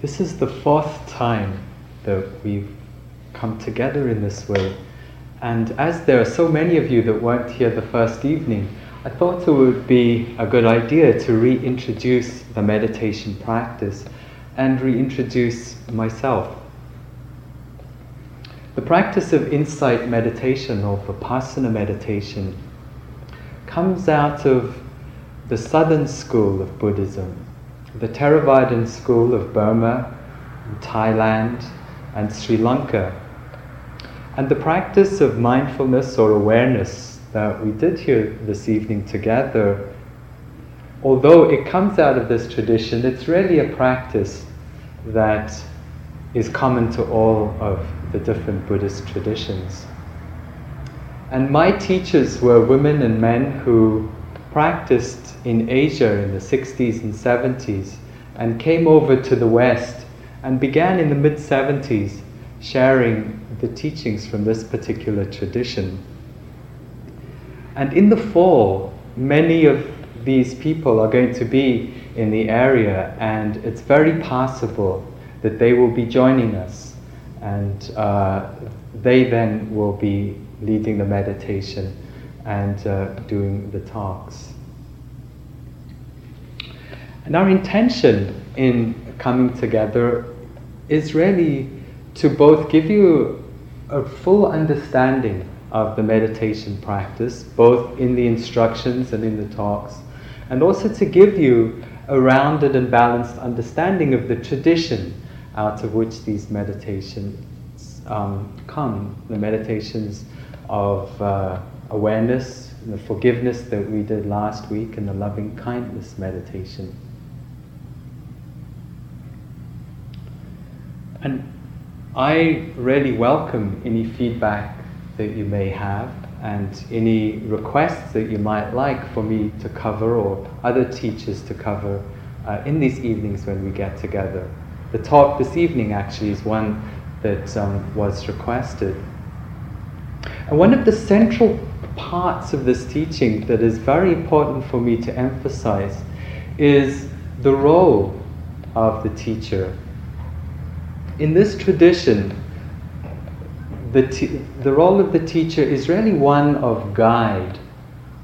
This is the fourth time that we've come together in this way. And as there are so many of you that weren't here the first evening, I thought it would be a good idea to reintroduce the meditation practice and reintroduce myself. The practice of insight meditation or vipassana meditation comes out of the southern school of Buddhism, the Theravadan school of Burma, Thailand, and Sri Lanka. And the practice of mindfulness or awareness that we did here this evening together, although it comes out of this tradition, it's really a practice that is common to all of the different Buddhist traditions. And my teachers were women and men who practiced in Asia in the 60s and 70s and came over to the West and began in the mid 70s sharing the teachings from this particular tradition. And in the fall, many of these people are going to be in the area, and it's very possible that they will be joining us. And uh, they then will be leading the meditation and uh, doing the talks. And our intention in coming together is really to both give you a full understanding of the meditation practice, both in the instructions and in the talks, and also to give you a rounded and balanced understanding of the tradition out of which these meditations um, come the meditations of uh, awareness, the forgiveness that we did last week, and the loving kindness meditation. And I really welcome any feedback that you may have and any requests that you might like for me to cover or other teachers to cover uh, in these evenings when we get together. The talk this evening actually is one that um, was requested. And one of the central parts of this teaching that is very important for me to emphasize is the role of the teacher in this tradition, the, the role of the teacher is really one of guide,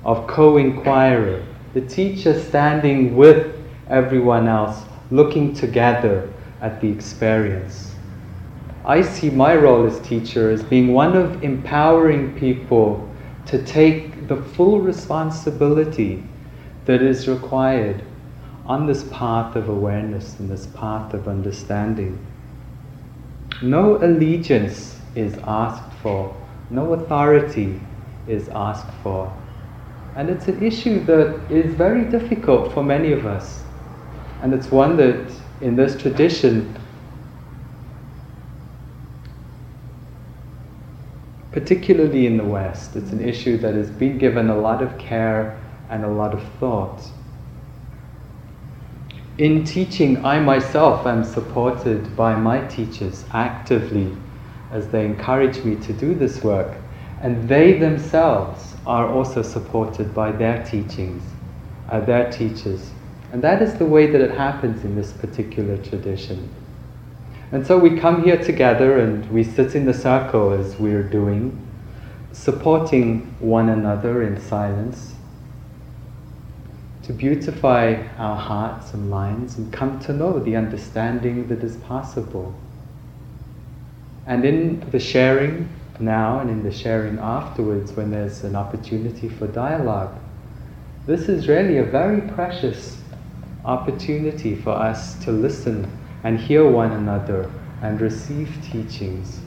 of co inquirer. The teacher standing with everyone else, looking together at the experience. I see my role as teacher as being one of empowering people to take the full responsibility that is required on this path of awareness and this path of understanding. No allegiance is asked for, no authority is asked for. And it's an issue that is very difficult for many of us. And it's one that, in this tradition, particularly in the West, it's an issue that has been given a lot of care and a lot of thought in teaching, I myself am supported by my teachers actively as they encourage me to do this work, and they themselves are also supported by their teachings, uh, their teachers. And that is the way that it happens in this particular tradition. And so we come here together and we sit in the circle as we're doing, supporting one another in silence to beautify our hearts and minds and come to know the understanding that is possible. And in the sharing now and in the sharing afterwards, when there's an opportunity for dialogue, this is really a very precious opportunity for us to listen and hear one another and receive teachings.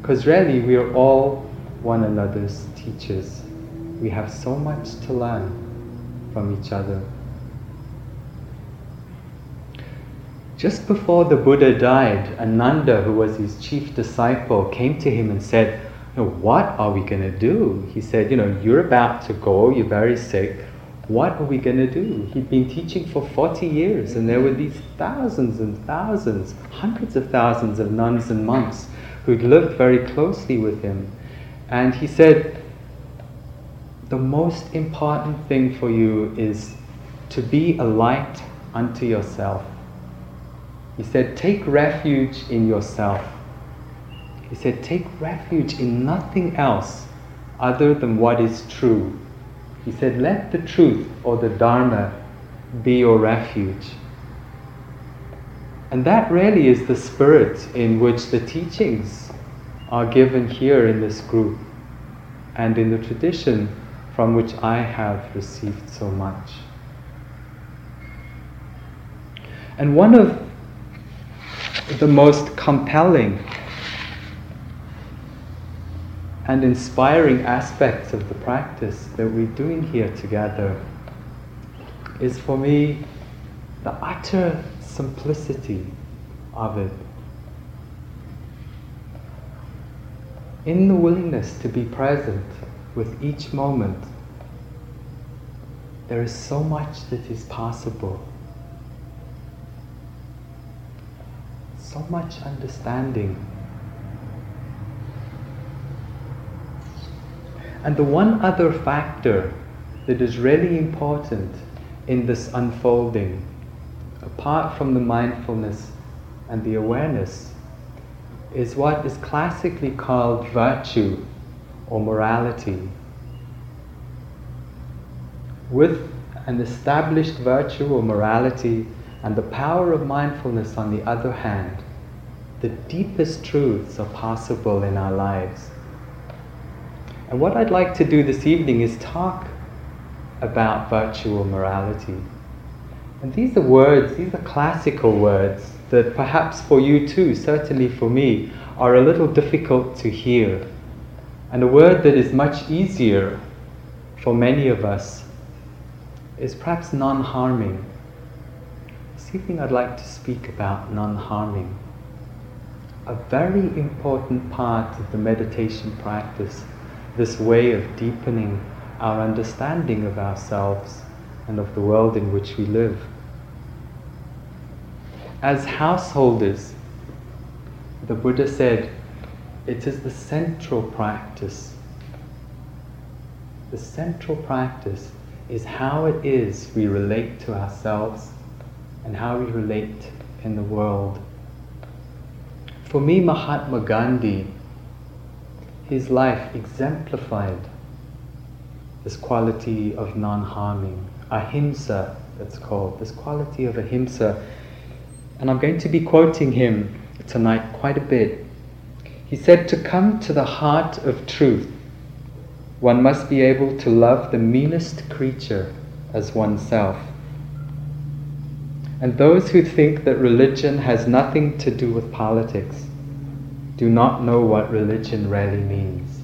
Because really, we are all one another's teachers. We have so much to learn from each other. Just before the Buddha died, Ananda, who was his chief disciple, came to him and said, What are we going to do? He said, You know, you're about to go, you're very sick. What are we going to do? He'd been teaching for 40 years, and there were these thousands and thousands, hundreds of thousands of nuns and monks who'd lived very closely with him. And he said, the most important thing for you is to be a light unto yourself. He said, Take refuge in yourself. He said, Take refuge in nothing else other than what is true. He said, Let the truth or the Dharma be your refuge. And that really is the spirit in which the teachings are given here in this group and in the tradition from which I have received so much. And one of the most compelling and inspiring aspects of the practice that we're doing here together is for me the utter simplicity of it. In the willingness to be present with each moment, there is so much that is possible. So much understanding And the one other factor that is really important in this unfolding, apart from the mindfulness and the awareness, is what is classically called virtue or morality. With an established virtue or morality and the power of mindfulness on the other hand, the deepest truths are possible in our lives. And what I'd like to do this evening is talk about virtual morality. And these are words, these are classical words that perhaps for you too, certainly for me, are a little difficult to hear. And a word that is much easier for many of us is perhaps non harming. This evening I'd like to speak about non harming. A very important part of the meditation practice this way of deepening our understanding of ourselves and of the world in which we live. As householders, the Buddha said, it is the central practice. The central practice is how it is we relate to ourselves and how we relate in the world. For me, Mahatma Gandhi his life exemplified this quality of non harming, ahimsa, it's called, this quality of ahimsa. And I'm going to be quoting him tonight quite a bit. He said, To come to the heart of truth, one must be able to love the meanest creature as oneself. And those who think that religion has nothing to do with politics do not know what religion really means.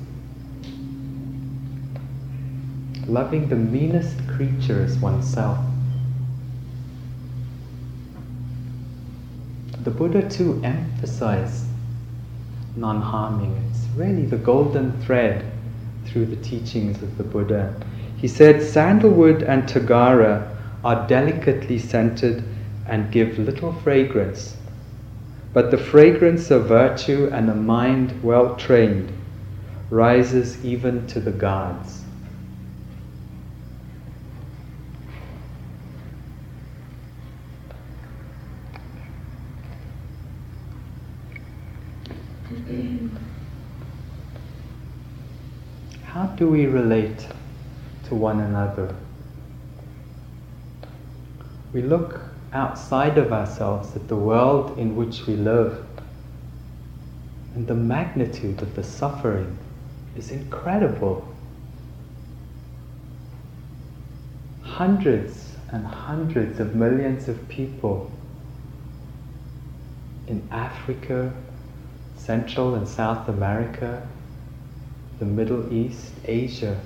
Loving the meanest creature as oneself. The Buddha too emphasized non harming. It's really the golden thread through the teachings of the Buddha. He said, Sandalwood and Tagara are delicately scented and give little fragrance but the fragrance of virtue and a mind well trained rises even to the gods. How do we relate to one another? We look outside of ourselves at the world in which we live. And the magnitude of the suffering is incredible. Hundreds and hundreds of millions of people in Africa, Central and South America, the Middle East, Asia,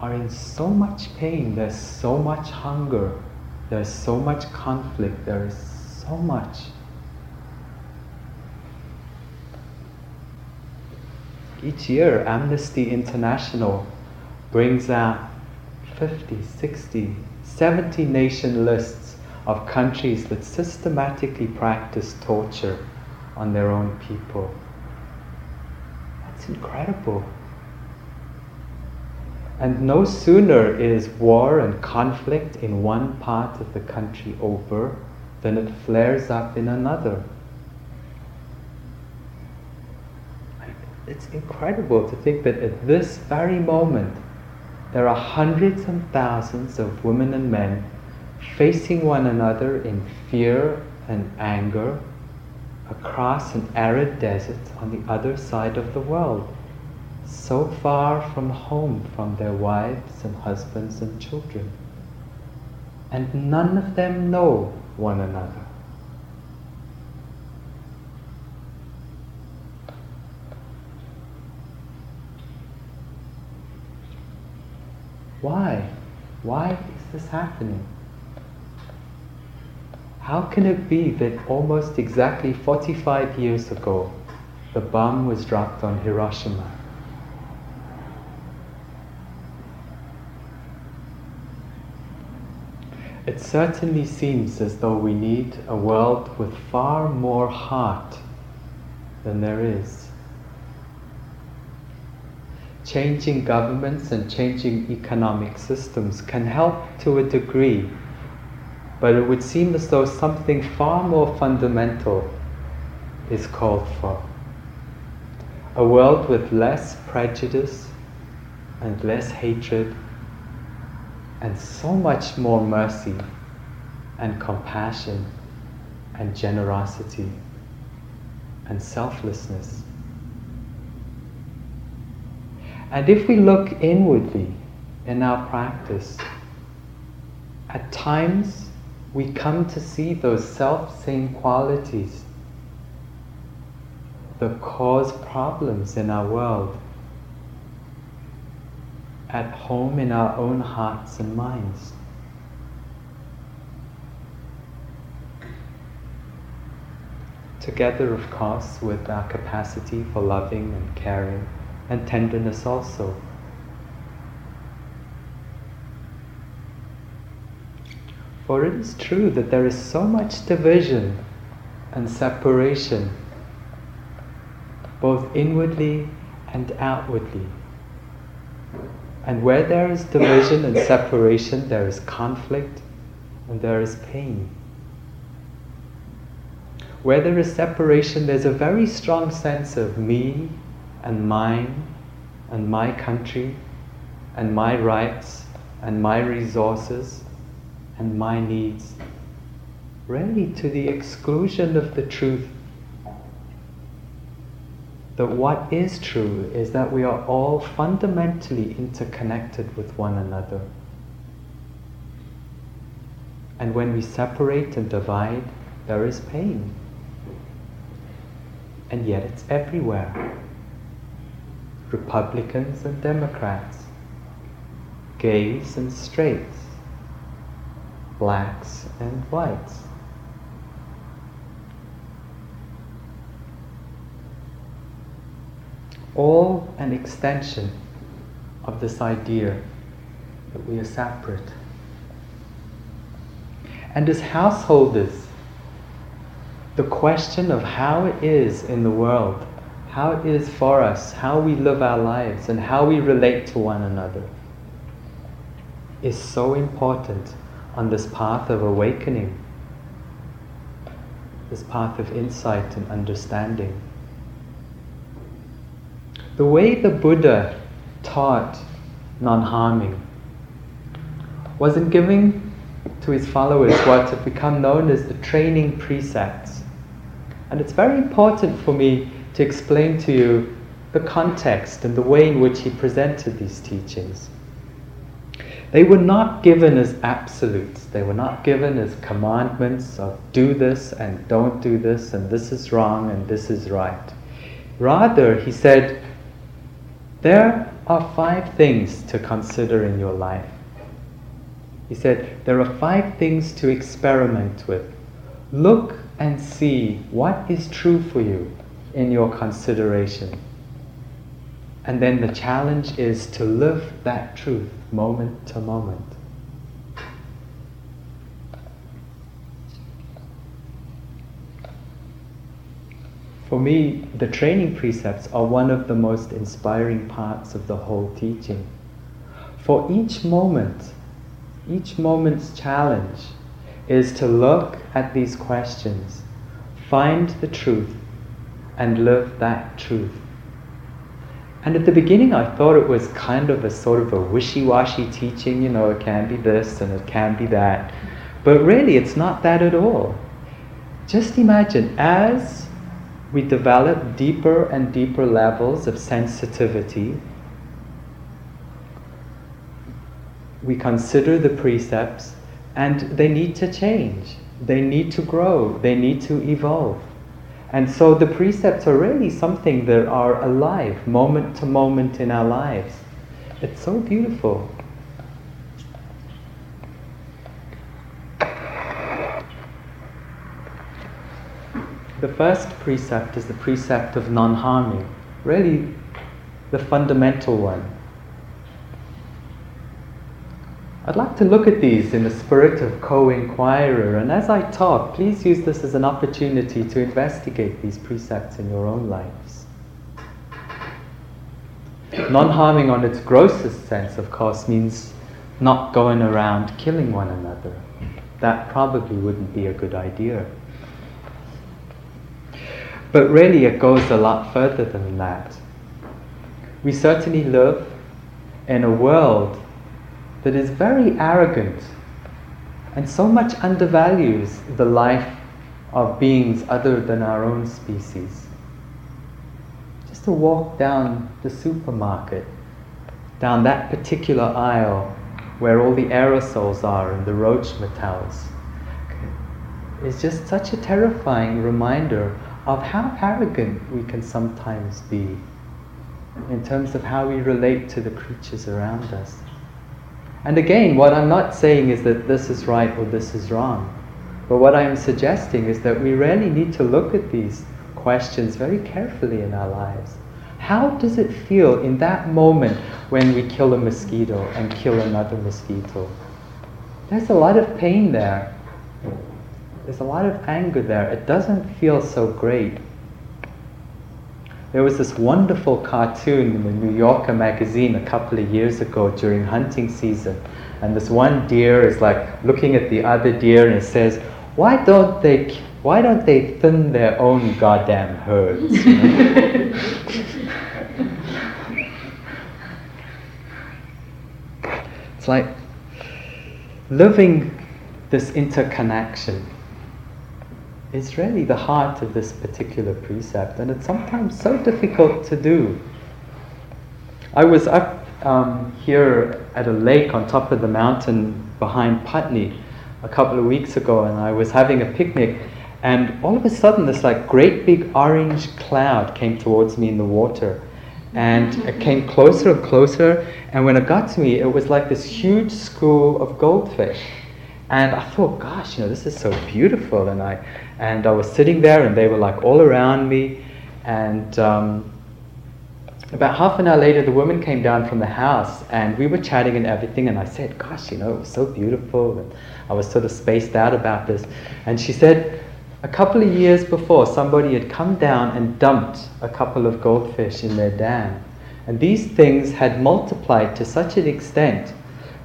are in so much pain, there's so much hunger, there's so much conflict, there is so much. Each year, Amnesty International brings out 50, 60, 70 nation lists of countries that systematically practice torture on their own people. Incredible. And no sooner is war and conflict in one part of the country over than it flares up in another. It's incredible to think that at this very moment, there are hundreds and thousands of women and men facing one another in fear and anger across an arid desert on the other side of the world so far from home from their wives and husbands and children. And none of them know one another. Why? Why is this happening? How can it be that almost exactly 45 years ago the bomb was dropped on Hiroshima? It certainly seems as though we need a world with far more heart than there is. Changing governments and changing economic systems can help to a degree, but it would seem as though something far more fundamental is called for. A world with less prejudice and less hatred and so much more mercy and compassion and generosity and selflessness. And if we look inwardly in our practice, at times we come to see those self same qualities that cause problems in our world at home in our own hearts and minds. Together, of course, with our capacity for loving and caring and tenderness also. For it is true that there is so much division and separation, both inwardly and outwardly. And where there is division and separation, there is conflict and there is pain. Where there is separation, there's a very strong sense of me and mine and my country and my rights and my resources and my needs, really to the exclusion of the truth that what is true is that we are all fundamentally interconnected with one another. And when we separate and divide, there is pain. And yet it's everywhere. Republicans and Democrats, gays and straights, blacks and whites. all an extension of this idea that we are separate. And as householders, the question of how it is in the world, how it is for us, how we live our lives, and how we relate to one another is so important on this path of awakening, this path of insight and understanding. The way the Buddha taught non harming was in giving to his followers what have become known as the training precepts. And it's very important for me to explain to you the context and the way in which he presented these teachings. They were not given as absolutes. They were not given as commandments of do this and don't do this and this is wrong and this is right. Rather, he said, there are five things to consider in your life. He said, There are five things to experiment with. Look and see what is true for you in your consideration. And then the challenge is to live that truth moment to moment. For me, the training precepts are one of the most inspiring parts of the whole teaching. for each moment, each moment's challenge is to look at these questions, find the truth, and live that truth. And at the beginning, I thought it was kind of a sort of a wishy washy teaching, you know, it can be this and it can be that. But really, it's not that at all. Just imagine as we develop deeper and deeper levels of sensitivity, we consider the precepts and they need to change, they need to grow, they need to evolve. And so the precepts are really something that are alive, moment to moment in our lives. It's so beautiful. The first precept is the precept of non harming, really the fundamental one. I'd like to look at these in the spirit of co inquirer, and as I talk, please use this as an opportunity to investigate these precepts in your own lives. Non harming, on its grossest sense, of course, means not going around killing one another. That probably wouldn't be a good idea. But really, it goes a lot further than that. We certainly live in a world that is very arrogant and so much undervalues the life of beings other than our own species. Just to walk down the supermarket, down that particular aisle where all the aerosols are and the roach motels, is just such a terrifying reminder of how arrogant we can sometimes be in terms of how we relate to the creatures around us. And again, what I'm not saying is that this is right or this is wrong. But what I am suggesting is that we really need to look at these questions very carefully in our lives. How does it feel in that moment when we kill a mosquito and kill another mosquito? There's a lot of pain there. There's a lot of anger there. It doesn't feel so great. There was this wonderful cartoon in the New Yorker magazine a couple of years ago during hunting season. And this one deer is like looking at the other deer and says, Why don't they, why don't they thin their own goddamn herds? it's like living this interconnection is really the heart of this particular precept, and it's sometimes so difficult to do. I was up um, here at a lake on top of the mountain behind Putney a couple of weeks ago, and I was having a picnic, and all of a sudden, this like great big orange cloud came towards me in the water, and it came closer and closer, and when it got to me, it was like this huge school of goldfish. And I thought, gosh, you know, this is so beautiful. And I, and I was sitting there, and they were like all around me. And um, about half an hour later, the woman came down from the house, and we were chatting and everything. And I said, gosh, you know, it was so beautiful. And I was sort of spaced out about this. And she said, a couple of years before, somebody had come down and dumped a couple of goldfish in their dam. And these things had multiplied to such an extent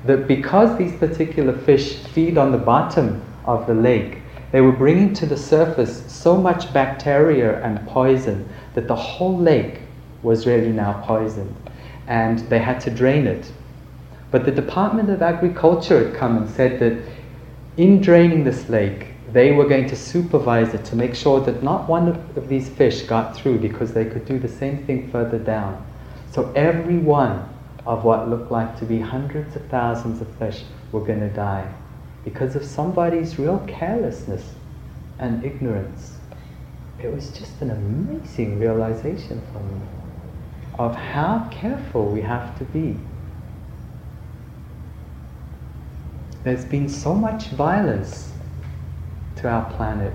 that because these particular fish feed on the bottom of the lake, they were bringing to the surface so much bacteria and poison that the whole lake was really now poisoned and they had to drain it. But the Department of Agriculture had come and said that in draining this lake, they were going to supervise it to make sure that not one of these fish got through because they could do the same thing further down. So every one of what looked like to be hundreds of thousands of fish were going to die because of somebody's real carelessness and ignorance. It was just an amazing realization for me of how careful we have to be. There's been so much violence to our planet,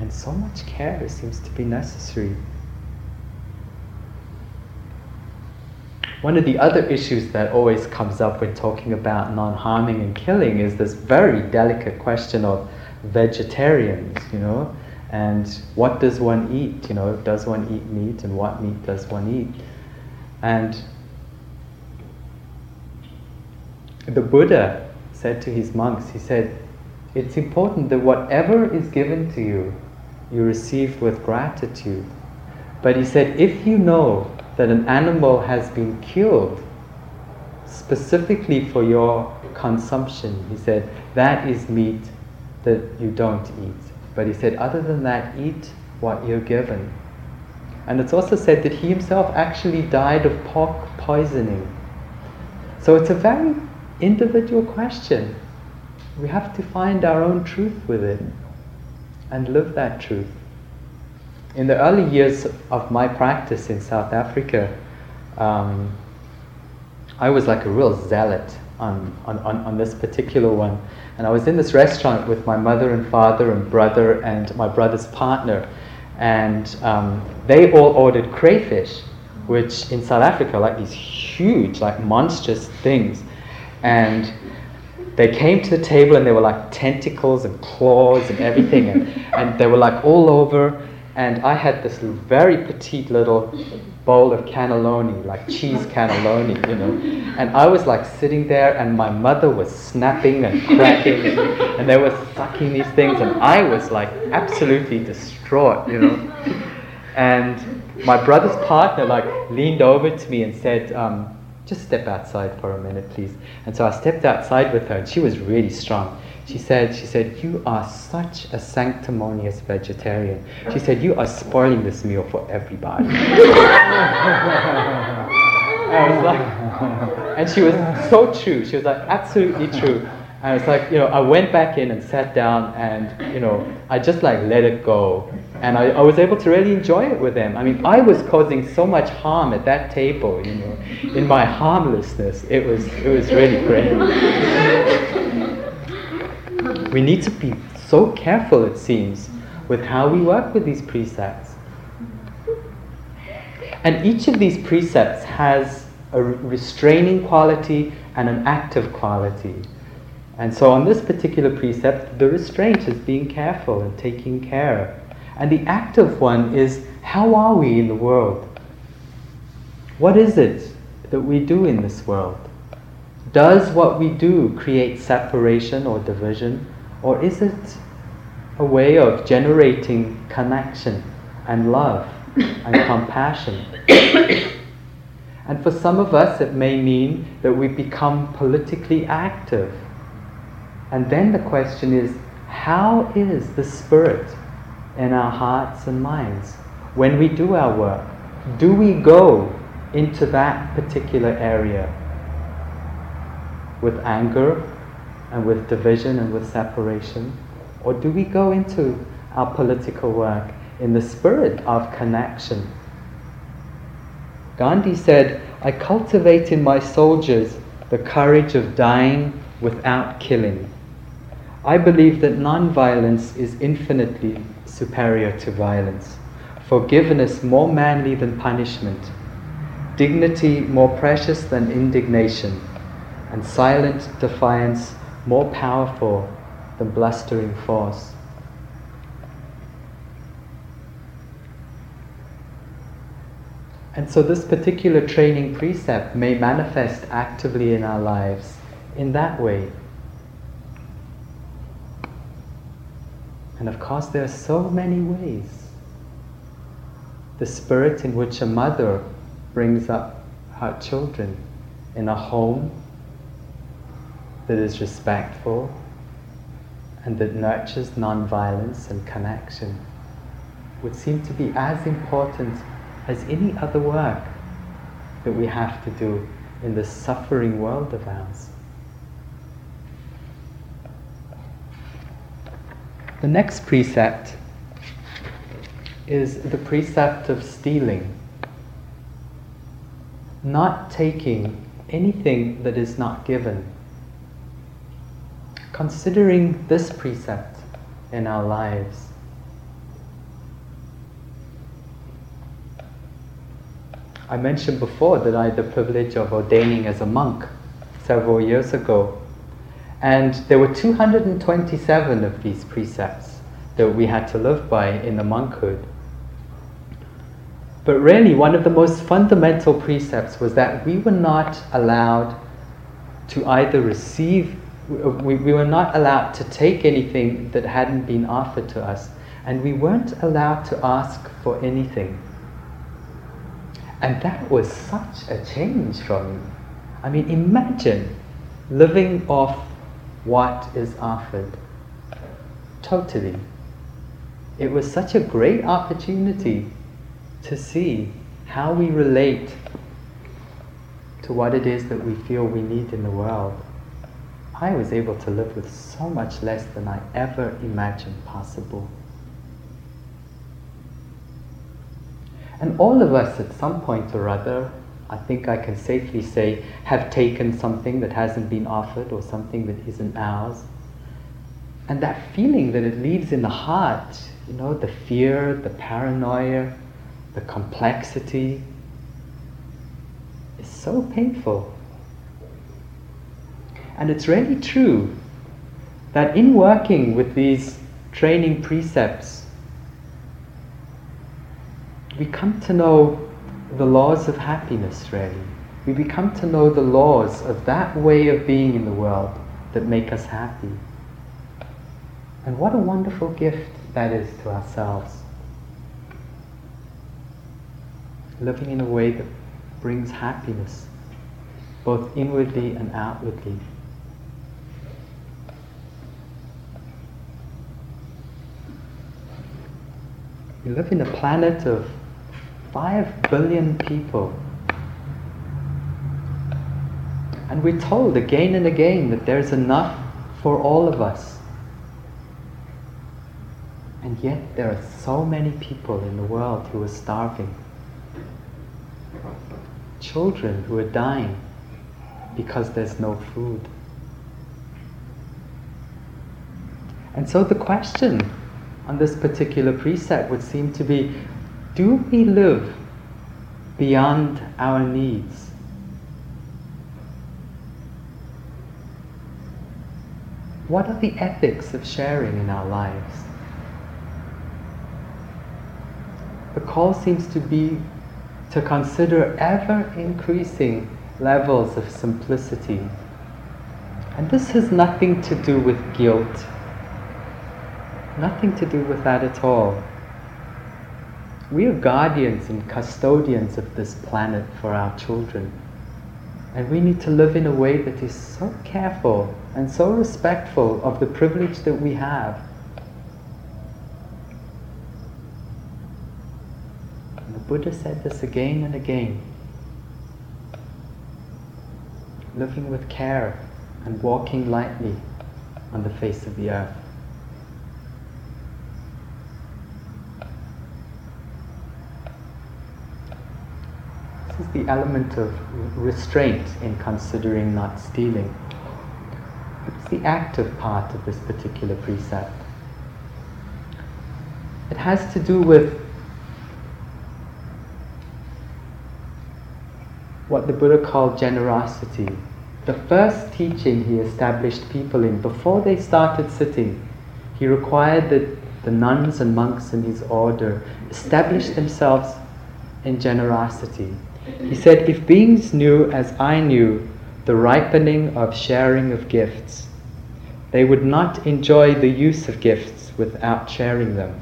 and so much care seems to be necessary One of the other issues that always comes up when talking about non harming and killing is this very delicate question of vegetarians, you know, and what does one eat? You know, does one eat meat and what meat does one eat? And the Buddha said to his monks, he said, it's important that whatever is given to you, you receive with gratitude. But he said, if you know that an animal has been killed specifically for your consumption, he said, that is meat that you don't eat. But he said, other than that, eat what you're given. And it's also said that he himself actually died of pork poisoning. So it's a very individual question. We have to find our own truth with it and live that truth. In the early years of my practice in South Africa, um, I was like a real zealot on, on, on, on this particular one. And I was in this restaurant with my mother and father and brother and my brother's partner. And um, they all ordered crayfish, which in South Africa are like these huge, like monstrous things. And they came to the table and they were like tentacles and claws and everything. and, and they were like all over. And I had this very petite little bowl of cannelloni, like cheese cannelloni, you know. And I was like sitting there, and my mother was snapping and cracking, and they were sucking these things, and I was like absolutely distraught, you know. And my brother's partner like leaned over to me and said, um, "Just step outside for a minute, please." And so I stepped outside with her, and she was really strong. She said, she said, you are such a sanctimonious vegetarian. She said, you are spoiling this meal for everybody. I was like, and she was so true. She was like, absolutely true. And I was like, you know, I went back in and sat down and, you know, I just like let it go. And I, I was able to really enjoy it with them. I mean, I was causing so much harm at that table, you know, in my harmlessness. It was, it was really great. we need to be so careful, it seems, with how we work with these precepts. And each of these precepts has a restraining quality and an active quality. And so, on this particular precept, the restraint is being careful and taking care. And the active one is how are we in the world? What is it that we do in this world? Does what we do create separation or division? Or is it a way of generating connection and love and compassion? and for some of us, it may mean that we become politically active. And then the question is how is the spirit in our hearts and minds when we do our work? Do we go into that particular area with anger and with division and with separation? Or do we go into our political work in the spirit of connection? Gandhi said, I cultivate in my soldiers the courage of dying without killing. I believe that non-violence is infinitely superior to violence, forgiveness more manly than punishment, dignity more precious than indignation, and silent defiance more powerful than blustering force. And so, this particular training precept may manifest actively in our lives in that way. And of course, there are so many ways. The spirit in which a mother brings up her children in a home that is respectful and that nurtures non-violence and connection would seem to be as important as any other work that we have to do in this suffering world of ours. The next precept is the precept of stealing, not taking anything that is not given considering this precept in our lives. I mentioned before that I had the privilege of ordaining as a monk several years ago. And there were 227 of these precepts that we had to live by in the monkhood. But really, one of the most fundamental precepts was that we were not allowed to either receive, we, we were not allowed to take anything that hadn't been offered to us, and we weren't allowed to ask for anything. And that was such a change from me. I mean, imagine living off what is offered. Totally. It was such a great opportunity to see how we relate to what it is that we feel we need in the world. I was able to live with so much less than I ever imagined possible. And all of us at some point or other, I think I can safely say, have taken something that hasn't been offered or something that isn't ours. And that feeling that it leaves in the heart, you know, the fear, the paranoia, the complexity, is so painful. And it's really true that in working with these training precepts, we come to know the laws of happiness, really. We become to know the laws of that way of being in the world that make us happy. And what a wonderful gift that is to ourselves. Living in a way that brings happiness, both inwardly and outwardly. We live in a planet of 5 billion people. And we're told again and again that there's enough for all of us. And yet there are so many people in the world who are starving. Children who are dying because there's no food. And so the question on this particular precept would seem to be do we live beyond our needs? What are the ethics of sharing in our lives? The call seems to be to consider ever increasing levels of simplicity. And this has nothing to do with guilt, nothing to do with that at all. We are guardians and custodians of this planet for our children. And we need to live in a way that is so careful and so respectful of the privilege that we have. And the Buddha said this again and again. Living with care and walking lightly on the face of the earth. The element of restraint in considering not stealing. It's the active part of this particular precept. It has to do with what the Buddha called generosity. The first teaching he established people in before they started sitting, he required that the nuns and monks in his order establish themselves in generosity. He said, If beings knew as I knew the ripening of sharing of gifts, they would not enjoy the use of gifts without sharing them.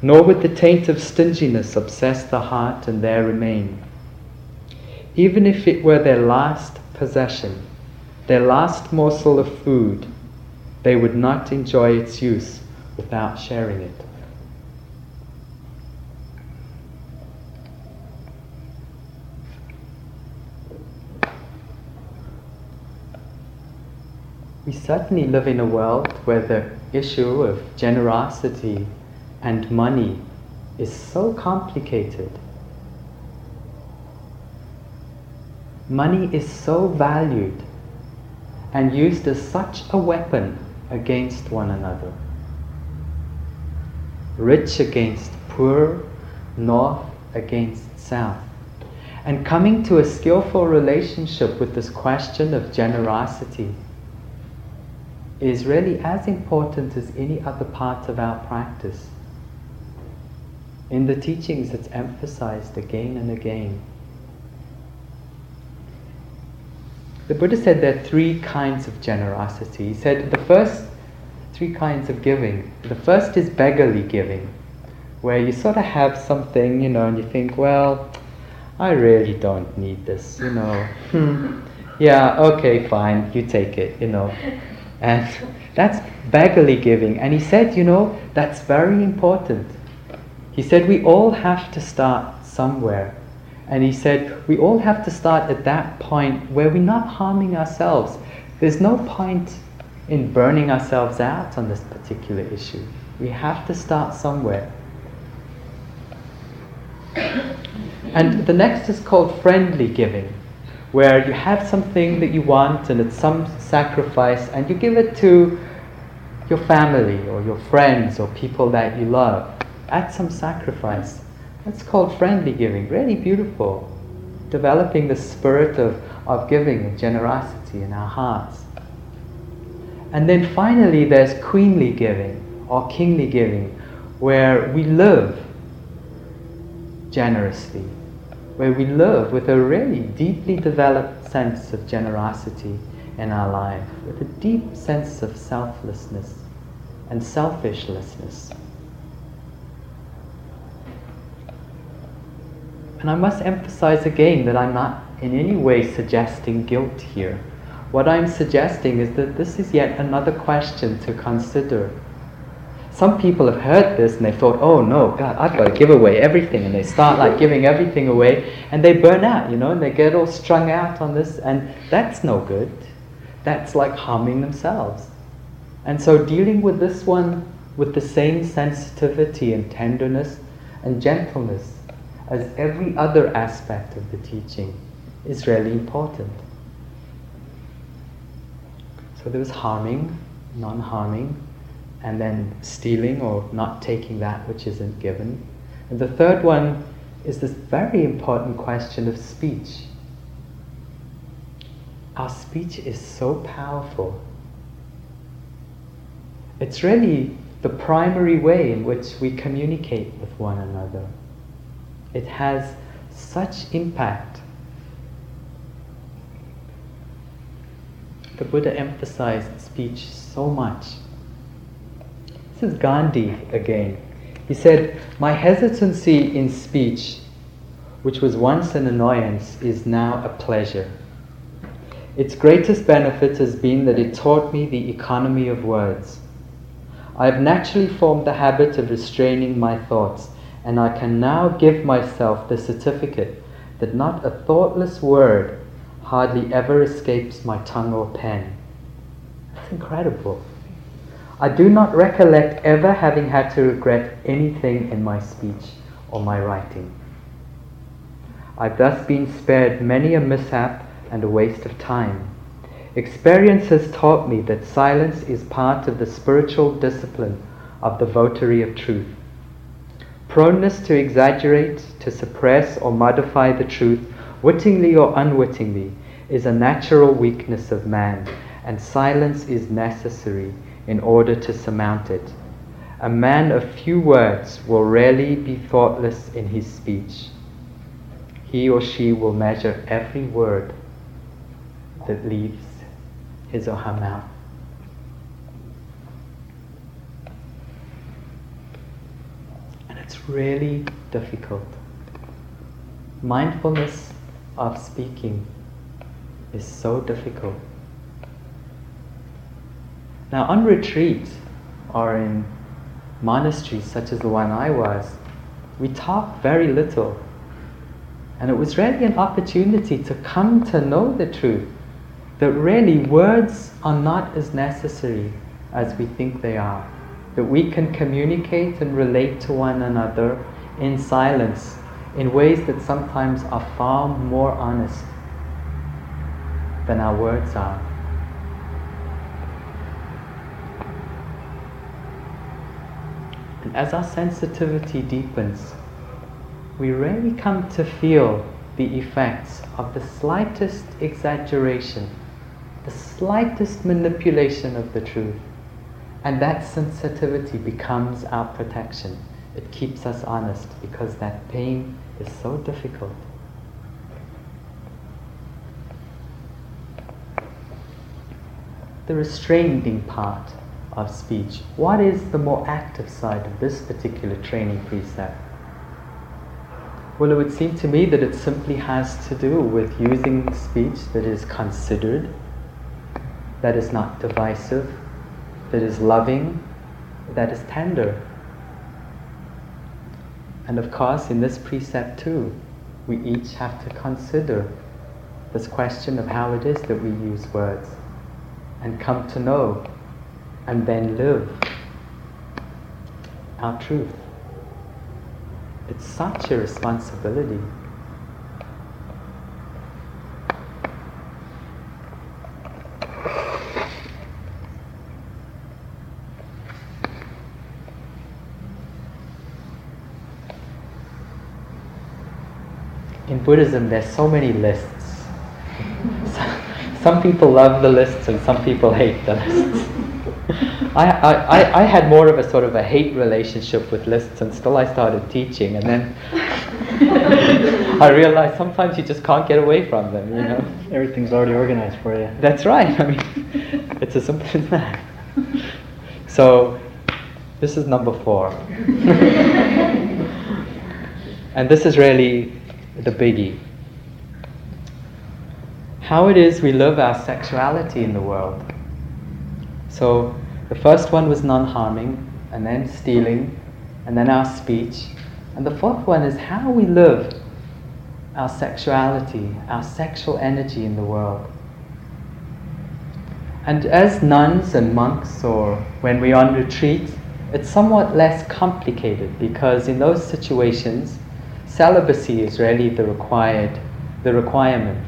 Nor would the taint of stinginess obsess the heart and there remain. Even if it were their last possession, their last morsel of food, they would not enjoy its use without sharing it. We certainly live in a world where the issue of generosity and money is so complicated. Money is so valued and used as such a weapon against one another. Rich against poor, north against south. And coming to a skillful relationship with this question of generosity is really as important as any other part of our practice. In the teachings, it's emphasized again and again. the Buddha said there are three kinds of generosity. He said the first three kinds of giving. The first is beggarly giving, where you sort of have something, you know, and you think, well, I really don't need this, you know. Hmm. yeah, okay, fine, you take it, you know. And that's beggarly giving. And he said, you know, that's very important. He said we all have to start somewhere. And he said we all have to start at that point where we're not harming ourselves. There's no point in burning ourselves out on this particular issue. We have to start somewhere. And the next is called friendly giving, where you have something that you want and it's some sacrifice, and you give it to your family or your friends or people that you love. At some sacrifice. That's called friendly giving. Really beautiful. Developing the spirit of, of giving and generosity in our hearts. And then finally, there's queenly giving or kingly giving, where we live generously, where we live with a really deeply developed sense of generosity in our life, with a deep sense of selflessness and selfishlessness. And I must emphasize again that I'm not in any way suggesting guilt here. What I'm suggesting is that this is yet another question to consider. Some people have heard this and they thought, oh no, God, I've got to give away everything. And they start like giving everything away and they burn out, you know, and they get all strung out on this. And that's no good. That's like harming themselves. And so dealing with this one with the same sensitivity and tenderness and gentleness as every other aspect of the teaching is really important. So there was harming, non harming, and then stealing or not taking that which isn't given. And the third one is this very important question of speech. Our speech is so powerful. It's really the primary way in which we communicate with one another. It has such impact the Buddha emphasized speech so much. This is Gandhi again. He said, My hesitancy in speech, which was once an annoyance, is now a pleasure. Its greatest benefit has been that it taught me the economy of words. I have naturally formed the habit of restraining my thoughts, and I can now give myself the certificate that not a thoughtless word hardly ever escapes my tongue or pen. That's incredible. I do not recollect ever having had to regret anything in my speech or my writing. I've thus been spared many a mishap and a waste of time. Experience has taught me that silence is part of the spiritual discipline of the votary of truth. Proneness to exaggerate, to suppress, or modify the truth wittingly or unwittingly, is a natural weakness of man, and silence is necessary in order to surmount it. A man of few words will rarely be thoughtless in his speech. He or she will measure every word that leaves his or her mouth. And it's really difficult. Mindfulness of speaking is so difficult. Now, on retreat or in monasteries such as the one I was, we talk very little. And it was really an opportunity to come to know the truth that really words are not as necessary as we think they are. That we can communicate and relate to one another in silence in ways that sometimes are far more honest than our words are. As our sensitivity deepens, we really come to feel the effects of the slightest exaggeration, the slightest manipulation of the truth. And that sensitivity becomes our protection. It keeps us honest because that pain is so difficult. the restraining part of speech. What is the more active side of this particular training precept? Well, it would seem to me that it simply has to do with using speech that is considered, that is not divisive, that is loving, that is tender. And of course, in this precept too, we each have to consider this question of how it is that we use words and come to know and then live our truth. It's such a responsibility. In Buddhism, there's so many lists. Some people love the lists and some people hate the lists. I, I, I had more of a sort of a hate relationship with lists until I started teaching, and then I realized sometimes you just can't get away from them, you know. Everything's already organized for you. That's right. I mean, it's as simple as that. So, this is number four. and this is really the biggie. How it is we live our sexuality in the world. So, the first one was non harming, and then stealing, and then our speech. And the fourth one is how we live our sexuality, our sexual energy in the world. And as nuns and monks, or when we're on retreat, it's somewhat less complicated because in those situations, celibacy is really the required, the requirement.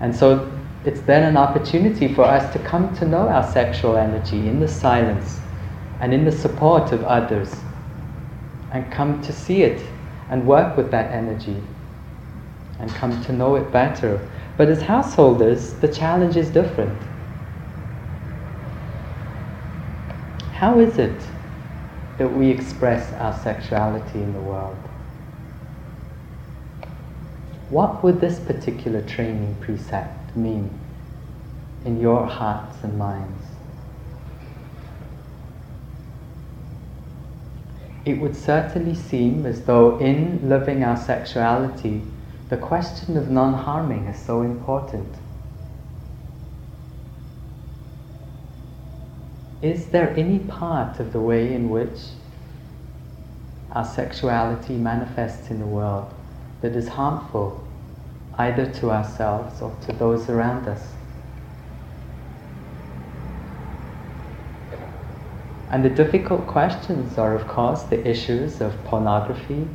And so it's then an opportunity for us to come to know our sexual energy in the silence and in the support of others and come to see it and work with that energy and come to know it better. But as householders, the challenge is different. How is it that we express our sexuality in the world? What would this particular training precept mean in your hearts and minds? It would certainly seem as though in living our sexuality, the question of non harming is so important. Is there any part of the way in which our sexuality manifests in the world that is harmful either to ourselves or to those around us. And the difficult questions are, of course, the issues of pornography,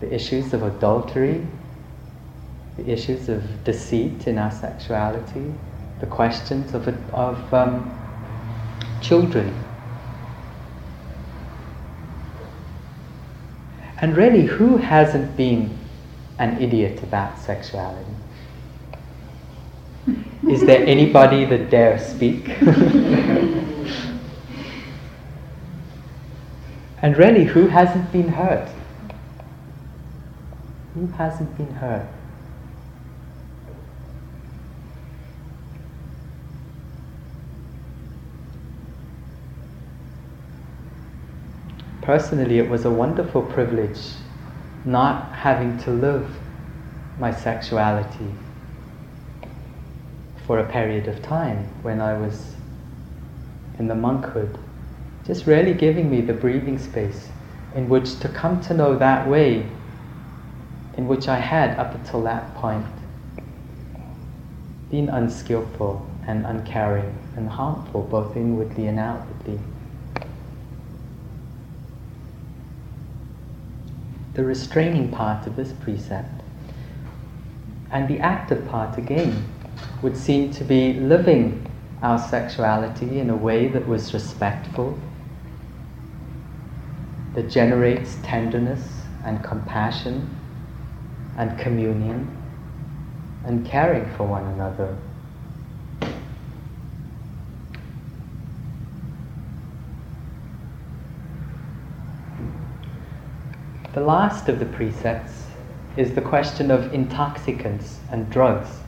the issues of adultery, the issues of deceit in our sexuality, the questions of, of um, children. And really, who hasn't been an idiot about sexuality? Is there anybody that dare speak? and really, who hasn't been hurt? Who hasn't been hurt? Personally, it was a wonderful privilege not having to live my sexuality for a period of time when I was in the monkhood. Just really giving me the breathing space in which to come to know that way in which I had up until that point been unskillful and uncaring and harmful both inwardly and outwardly. The restraining part of this precept. And the active part, again, would seem to be living our sexuality in a way that was respectful, that generates tenderness and compassion and communion and caring for one another. The last of the precepts is the question of intoxicants and drugs.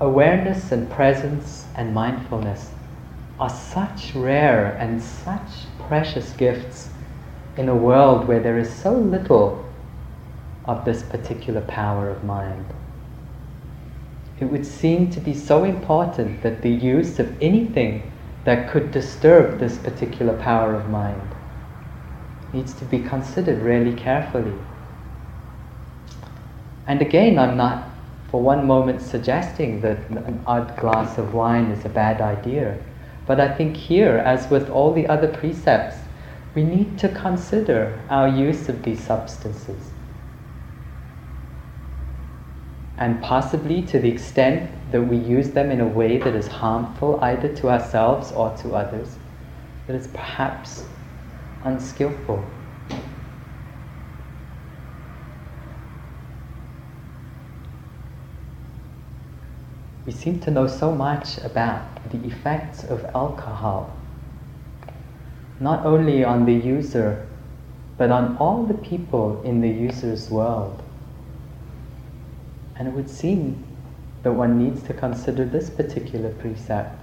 awareness and presence and mindfulness are such rare and such precious gifts in a world where there is so little of this particular power of mind. It would seem to be so important that the use of anything that could disturb this particular power of mind needs to be considered really carefully. And again, I'm not for one moment suggesting that an odd glass of wine is a bad idea. But I think here, as with all the other precepts, we need to consider our use of these substances. And possibly to the extent that we use them in a way that is harmful either to ourselves or to others, that is perhaps unskillful. We seem to know so much about the effects of alcohol, not only on the user, but on all the people in the user's world. And it would seem that one needs to consider this particular precept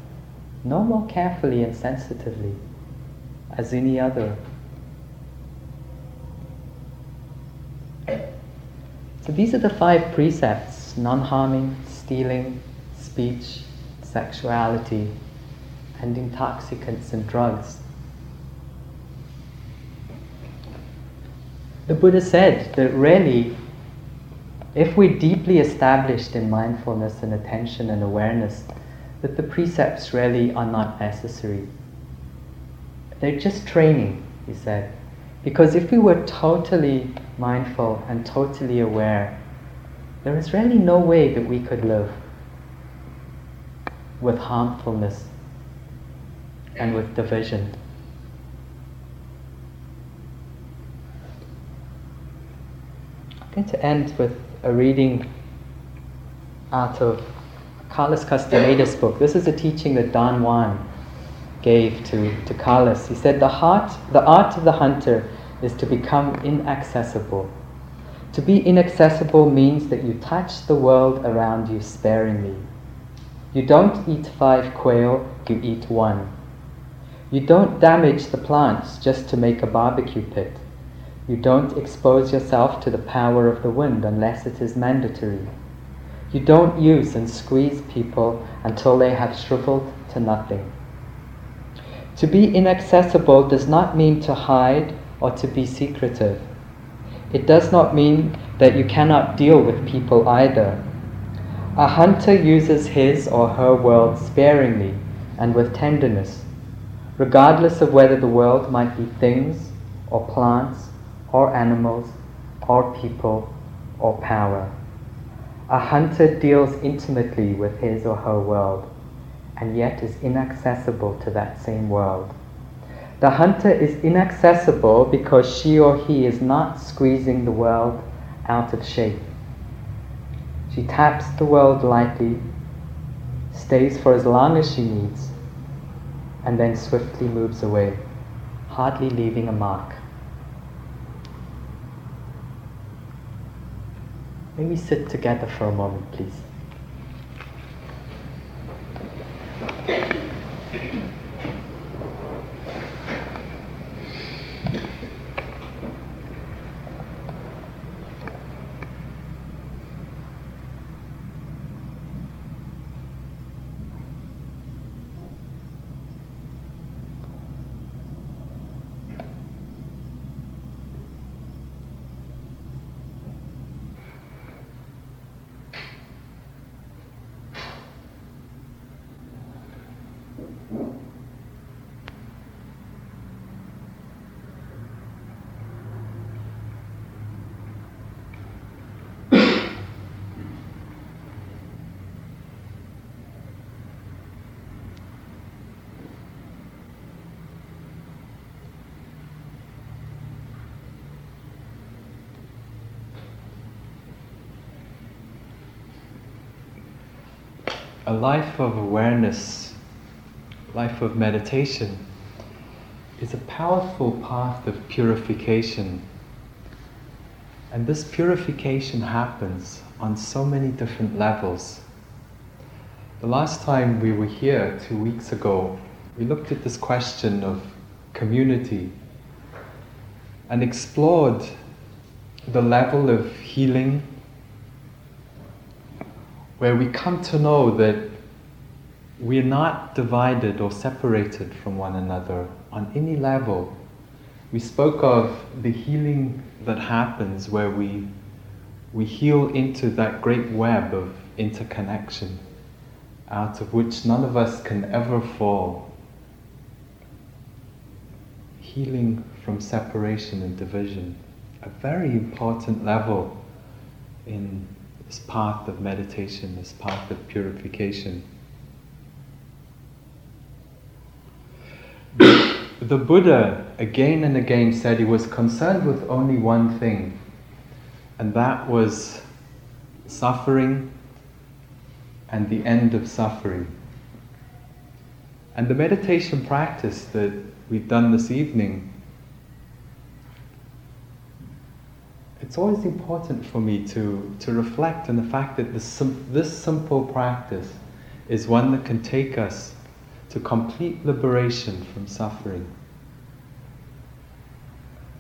no more carefully and sensitively as any other. So these are the five precepts non harming, stealing, speech, sexuality, and intoxicants and drugs. The Buddha said that really, if we're deeply established in mindfulness and attention and awareness, that the precepts really are not necessary. They're just training, he said. Because if we were totally mindful and totally aware, there is really no way that we could live with harmfulness and with division. I'm going to end with a reading out of Carlos Castaneda's book. This is a teaching that Don Juan gave to, to Carlos. He said, the, heart, the art of the hunter is to become inaccessible. To be inaccessible means that you touch the world around you sparingly. You don't eat five quail, you eat one. You don't damage the plants just to make a barbecue pit. You don't expose yourself to the power of the wind unless it is mandatory. You don't use and squeeze people until they have shriveled to nothing. To be inaccessible does not mean to hide or to be secretive. It does not mean that you cannot deal with people either. A hunter uses his or her world sparingly and with tenderness, regardless of whether the world might be things, or plants, or animals, or people, or power. A hunter deals intimately with his or her world, and yet is inaccessible to that same world. The hunter is inaccessible because she or he is not squeezing the world out of shape. She taps the world lightly, stays for as long as she needs, and then swiftly moves away, hardly leaving a mark. May we sit together for a moment, please. A life of awareness, life of meditation, is a powerful path of purification. And this purification happens on so many different levels. The last time we were here, two weeks ago, we looked at this question of community and explored the level of healing where we come to know that we're not divided or separated from one another on any level. We spoke of the healing that happens where we, we heal into that great web of interconnection out of which none of us can ever fall. Healing from separation and division, a very important level in this path of meditation, this path of purification. The Buddha again and again said he was concerned with only one thing, and that was suffering and the end of suffering. And the meditation practice that we've done this evening, it's always important for me to, to reflect on the fact that this, this simple practice is one that can take us to complete liberation from suffering.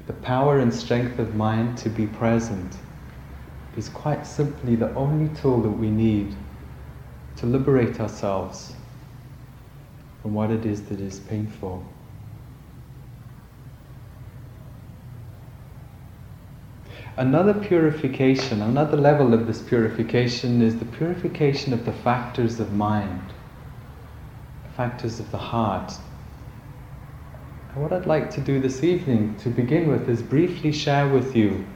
The power and strength of mind to be present is quite simply the only tool that we need to liberate ourselves from what it is that is painful. Another purification, another level of this purification is the purification of the factors of mind, factors of the heart. And what I'd like to do this evening to begin with is briefly share with you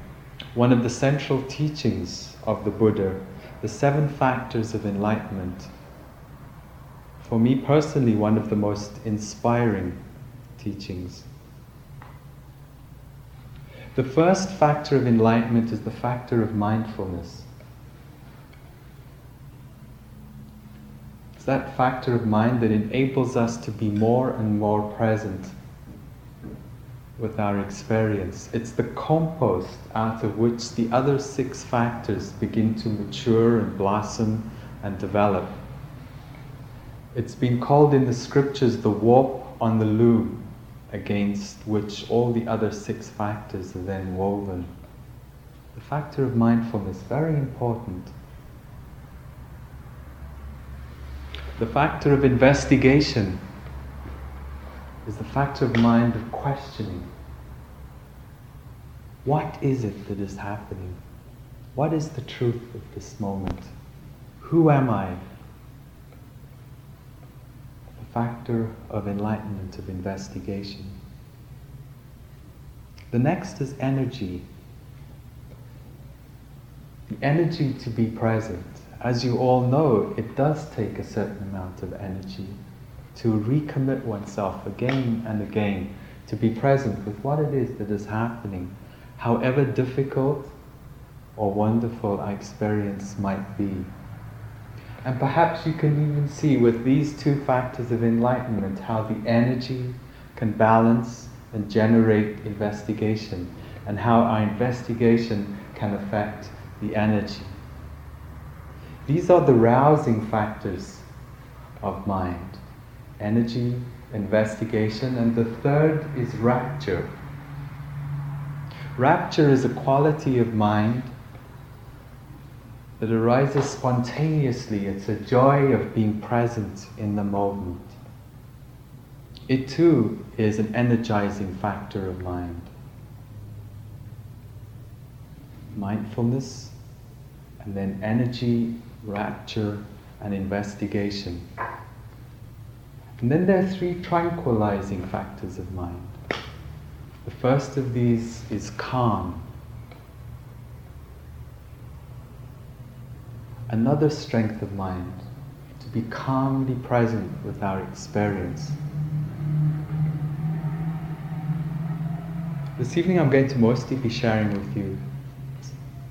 one of the central teachings of the Buddha the seven factors of enlightenment. For me personally, one of the most inspiring teachings. The first factor of enlightenment is the factor of mindfulness. It's that factor of mind that enables us to be more and more present with our experience. It's the compost out of which the other six factors begin to mature and blossom and develop. It's been called in the scriptures the warp on the loom against which all the other six factors are then woven. The factor of mindfulness, very important. The factor of investigation, is the factor of mind of questioning. What is it that is happening? What is the truth of this moment? Who am I? Factor of enlightenment, of investigation. The next is energy. The energy to be present. As you all know, it does take a certain amount of energy to recommit oneself again and again, to be present with what it is that is happening, however difficult or wonderful our experience might be. And perhaps you can even see with these two factors of enlightenment how the energy can balance and generate investigation, and how our investigation can affect the energy. These are the rousing factors of mind energy, investigation, and the third is rapture. Rapture is a quality of mind that arises spontaneously. It's a joy of being present in the moment. It too is an energizing factor of mind. Mindfulness, and then energy, rapture, and investigation. And then there are three tranquilizing factors of mind. The first of these is calm. Another strength of mind, to be calmly present with our experience. This evening I'm going to mostly be sharing with you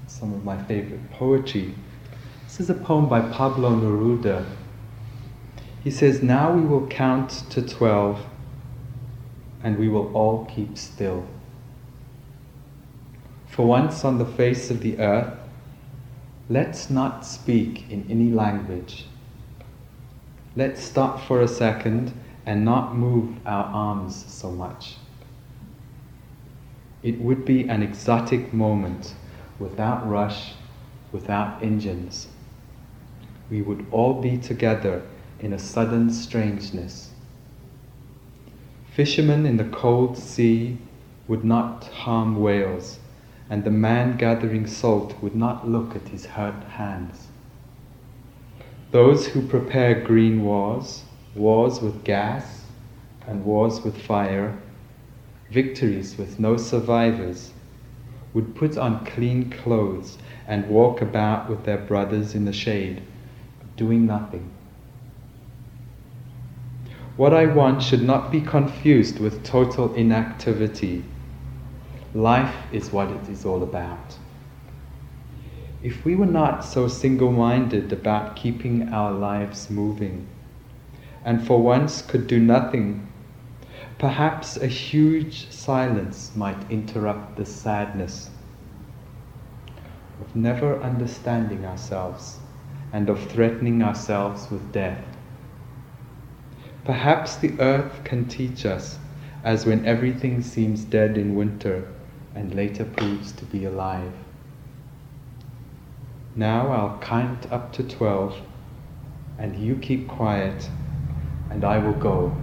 some of my favorite poetry. This is a poem by Pablo Neruda he says, Now we will count to 12 and we will all keep still. For once on the face of the earth, let's not speak in any language. let's stop for a second and not move our arms so much. It would be an exotic moment without rush, without engines. We would all be together in a sudden strangeness. Fishermen in the cold sea would not harm whales, and the man gathering salt would not look at his hurt hands. Those who prepare green wars, wars with gas and wars with fire, victories with no survivors, would put on clean clothes and walk about with their brothers in the shade, doing nothing. What I want should not be confused with total inactivity. Life is what it is all about. If we were not so single minded about keeping our lives moving, and for once could do nothing, perhaps a huge silence might interrupt the sadness of never understanding ourselves and of threatening ourselves with death. Perhaps the earth can teach us, as when everything seems dead in winter and later proves to be alive. Now I'll count up to twelve, and you keep quiet, and I will go.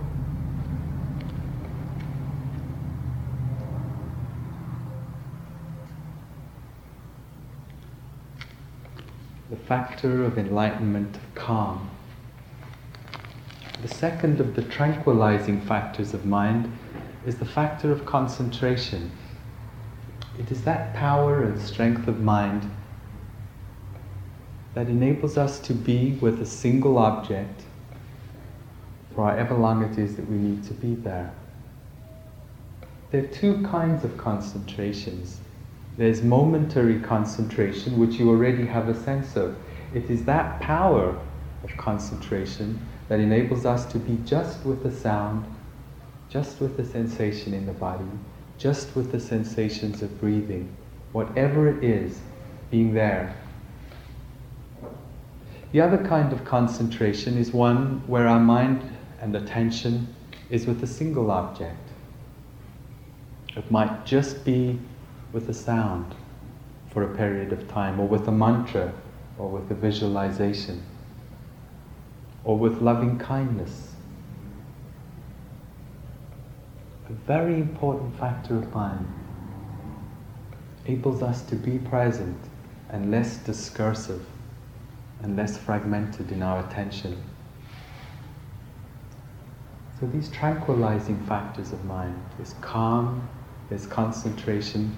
The factor of enlightenment of calm. The second of the tranquilizing factors of mind is the factor of concentration. It is that power and strength of mind that enables us to be with a single object for however long it is that we need to be there. There are two kinds of concentrations. There's momentary concentration, which you already have a sense of. It is that power of concentration that enables us to be just with the sound, just with the sensation in the body, just with the sensations of breathing, whatever it is, being there. The other kind of concentration is one where our mind and attention is with a single object. It might just be with a sound for a period of time, or with a mantra, or with a visualization or with loving kindness. A very important factor of mind enables us to be present and less discursive and less fragmented in our attention. So these tranquilizing factors of mind, there's calm, there's concentration,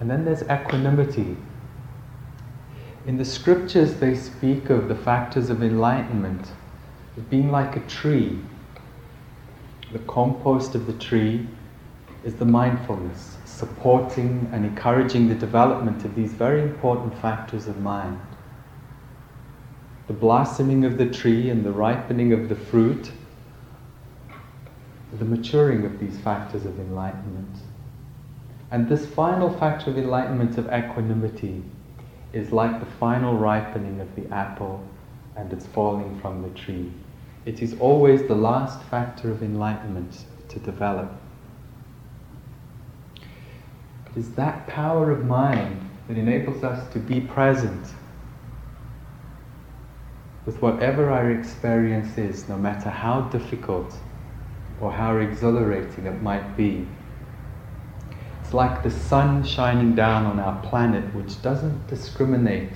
and then there's equanimity. In the scriptures, they speak of the factors of enlightenment being like a tree. The compost of the tree is the mindfulness, supporting and encouraging the development of these very important factors of mind. The blossoming of the tree and the ripening of the fruit, the maturing of these factors of enlightenment. And this final factor of enlightenment of equanimity is like the final ripening of the apple and its falling from the tree. It is always the last factor of enlightenment to develop. It is that power of mind that enables us to be present with whatever our experience is, no matter how difficult or how exhilarating it might be. It's like the sun shining down on our planet, which doesn't discriminate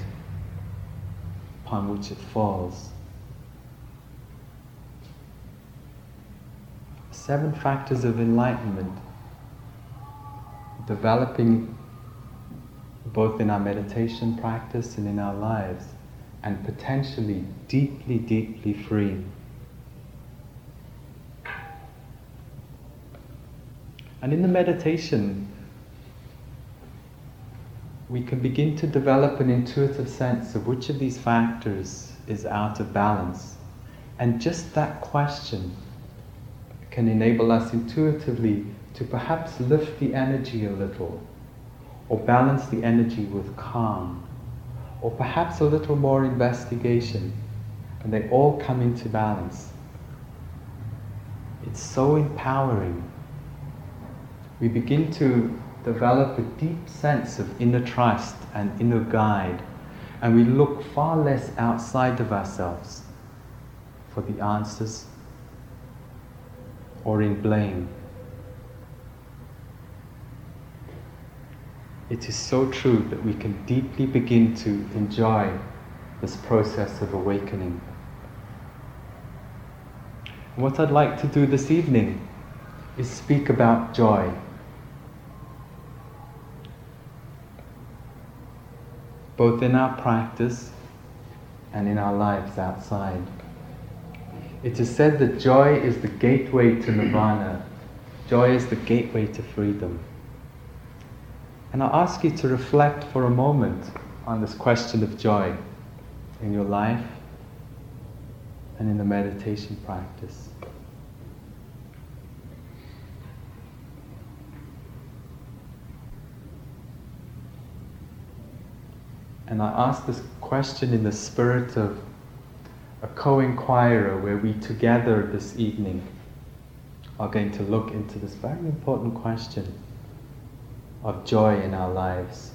upon which it falls. Seven factors of enlightenment developing both in our meditation practice and in our lives, and potentially deeply, deeply free. And in the meditation, we can begin to develop an intuitive sense of which of these factors is out of balance. And just that question can enable us intuitively to perhaps lift the energy a little, or balance the energy with calm, or perhaps a little more investigation, and they all come into balance. It's so empowering. We begin to develop a deep sense of inner trust and inner guide, and we look far less outside of ourselves for the answers or in blame. It is so true that we can deeply begin to enjoy this process of awakening. What I'd like to do this evening is speak about joy. Both in our practice and in our lives outside. It is said that joy is the gateway to nirvana, joy is the gateway to freedom. And I ask you to reflect for a moment on this question of joy in your life and in the meditation practice. And I ask this question in the spirit of a co inquirer where we together this evening are going to look into this very important question of joy in our lives.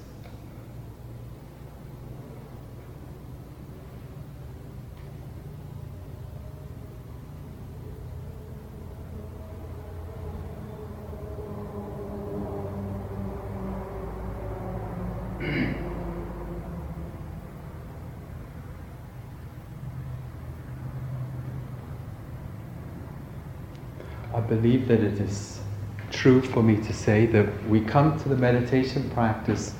I believe that it is true for me to say that we come to the meditation practice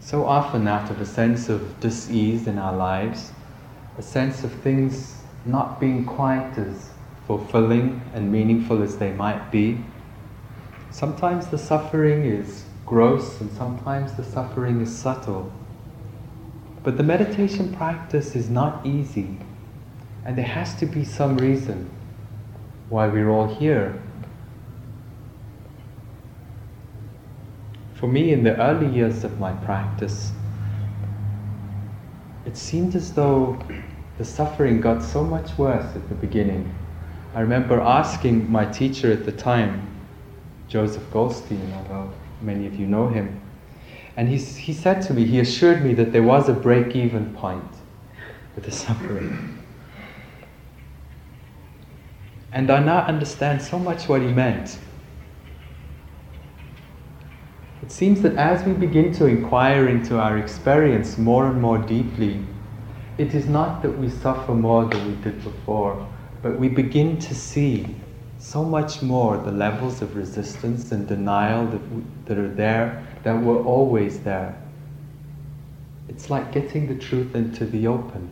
so often out of a sense of dis-ease in our lives, a sense of things not being quite as fulfilling and meaningful as they might be. Sometimes the suffering is gross and sometimes the suffering is subtle. But the meditation practice is not easy, and there has to be some reason why we're all here. For me, in the early years of my practice, it seemed as though the suffering got so much worse at the beginning. I remember asking my teacher at the time, Joseph Goldstein, although many of you know him, and he, he said to me, he assured me that there was a break even point with the suffering. And I now understand so much what he meant. It seems that as we begin to inquire into our experience more and more deeply, it is not that we suffer more than we did before, but we begin to see so much more the levels of resistance and denial that, we, that are there that were always there. It's like getting the truth into the open.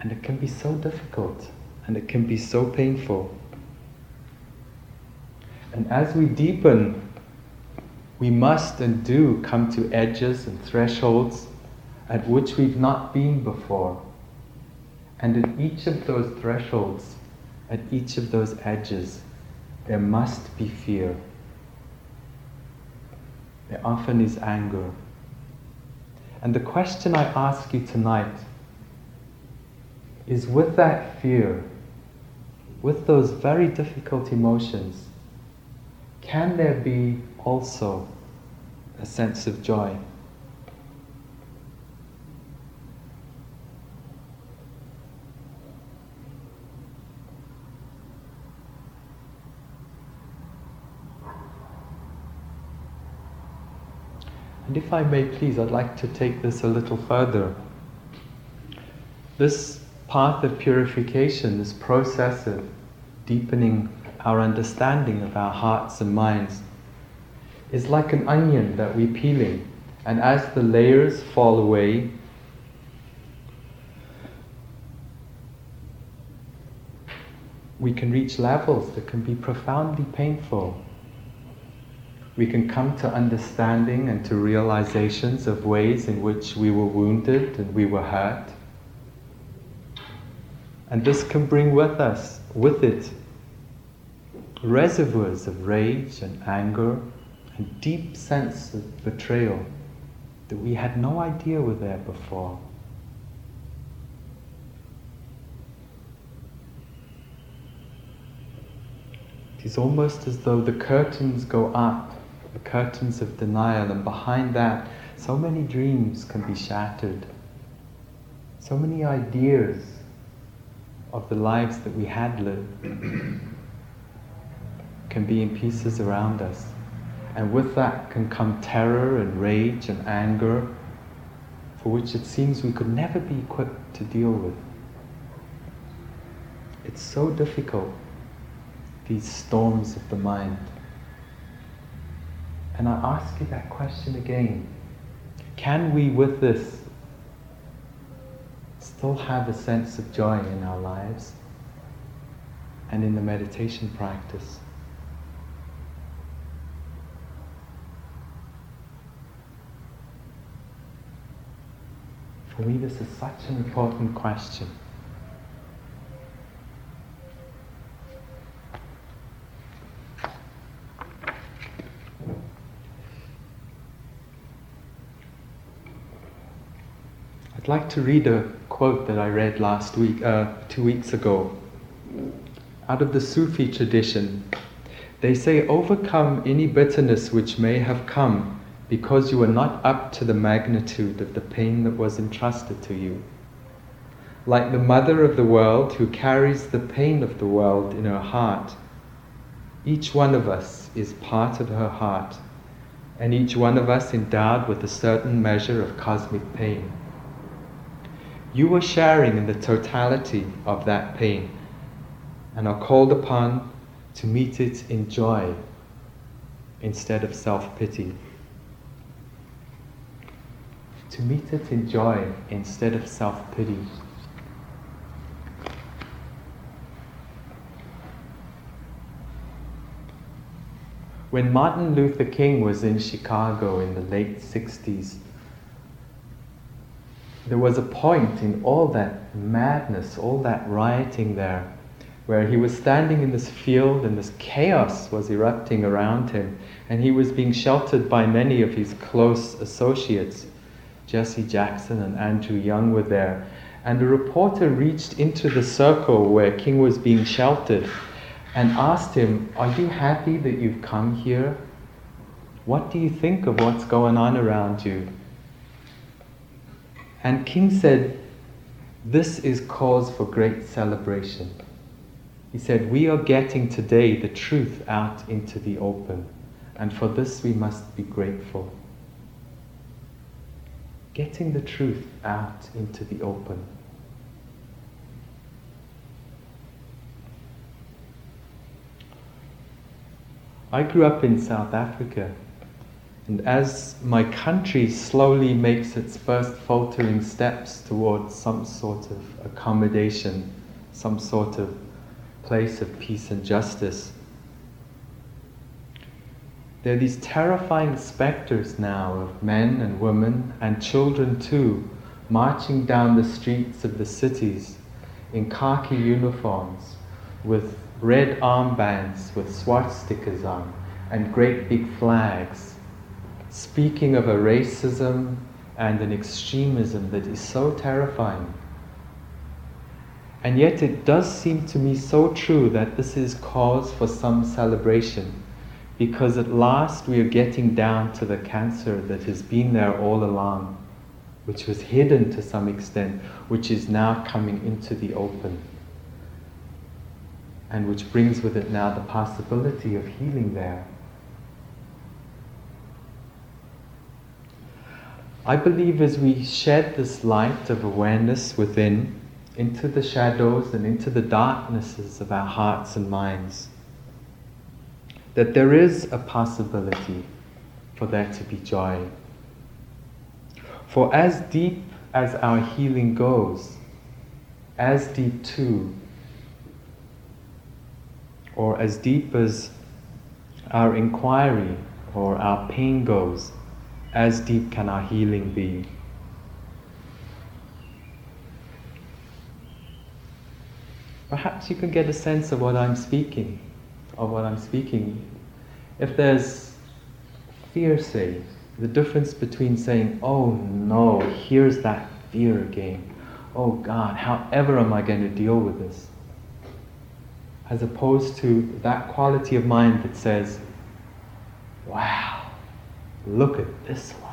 And it can be so difficult and it can be so painful. And as we deepen, we must and do come to edges and thresholds at which we've not been before. And at each of those thresholds, at each of those edges, there must be fear. There often is anger. And the question I ask you tonight is with that fear, with those very difficult emotions, can there be also a sense of joy? And if I may please, I'd like to take this a little further. This path of purification, this process of deepening our understanding of our hearts and minds, is like an onion that we're peeling. And as the layers fall away, we can reach levels that can be profoundly painful we can come to understanding and to realizations of ways in which we were wounded and we were hurt. And this can bring with us, with it, reservoirs of rage and anger and deep sense of betrayal that we had no idea were there before. It is almost as though the curtains go up, the curtains of denial, and behind that, so many dreams can be shattered. So many ideas of the lives that we had lived can be in pieces around us. And with that can come terror and rage and anger, for which it seems we could never be equipped to deal with. It's so difficult, these storms of the mind. And I ask you that question again. Can we, with this, still have a sense of joy in our lives and in the meditation practice? For me, this is such an important question. I'd like to read a quote that I read last week, uh, two weeks ago, out of the Sufi tradition. They say, overcome any bitterness which may have come because you were not up to the magnitude of the pain that was entrusted to you. Like the mother of the world who carries the pain of the world in her heart, each one of us is part of her heart, and each one of us endowed with a certain measure of cosmic pain. You are sharing in the totality of that pain and are called upon to meet it in joy instead of self pity to meet it in joy instead of self pity. When Martin Luther King was in Chicago in the late 60s, there was a point in all that madness, all that rioting there, where he was standing in this field and this chaos was erupting around him, and he was being sheltered by many of his close associates. Jesse Jackson and Andrew Young were there. And a reporter reached into the circle where King was being sheltered and asked him, Are you happy that you've come here? What do you think of what's going on around you? And King said, This is cause for great celebration. He said, We are getting today the truth out into the open, and for this we must be grateful getting the truth out into the open. I grew up in South Africa, and as my country slowly makes its first faltering steps towards some sort of accommodation, some sort of place of peace and justice, there are these terrifying specters now of men and women and children too marching down the streets of the cities in khaki uniforms with red armbands with swastikas on and great big flags, speaking of a racism and an extremism that is so terrifying. And yet it does seem to me so true that this is cause for some celebration because at last we are getting down to the cancer that has been there all along, which was hidden to some extent, which is now coming into the open, and which brings with it now the possibility of healing there. I believe as we shed this light of awareness within into the shadows and into the darknesses of our hearts and minds, that there is a possibility for there to be joy. For as deep as our healing goes, as deep too, or as deep as our inquiry or our pain goes, as deep can our healing be. Perhaps you can get a sense of what I'm speaking of what I'm speaking. If there's fear say? The difference between saying, oh no, here's that fear again. Oh God, however am I going to deal with this? As opposed to that quality of mind that says, wow, look at this one.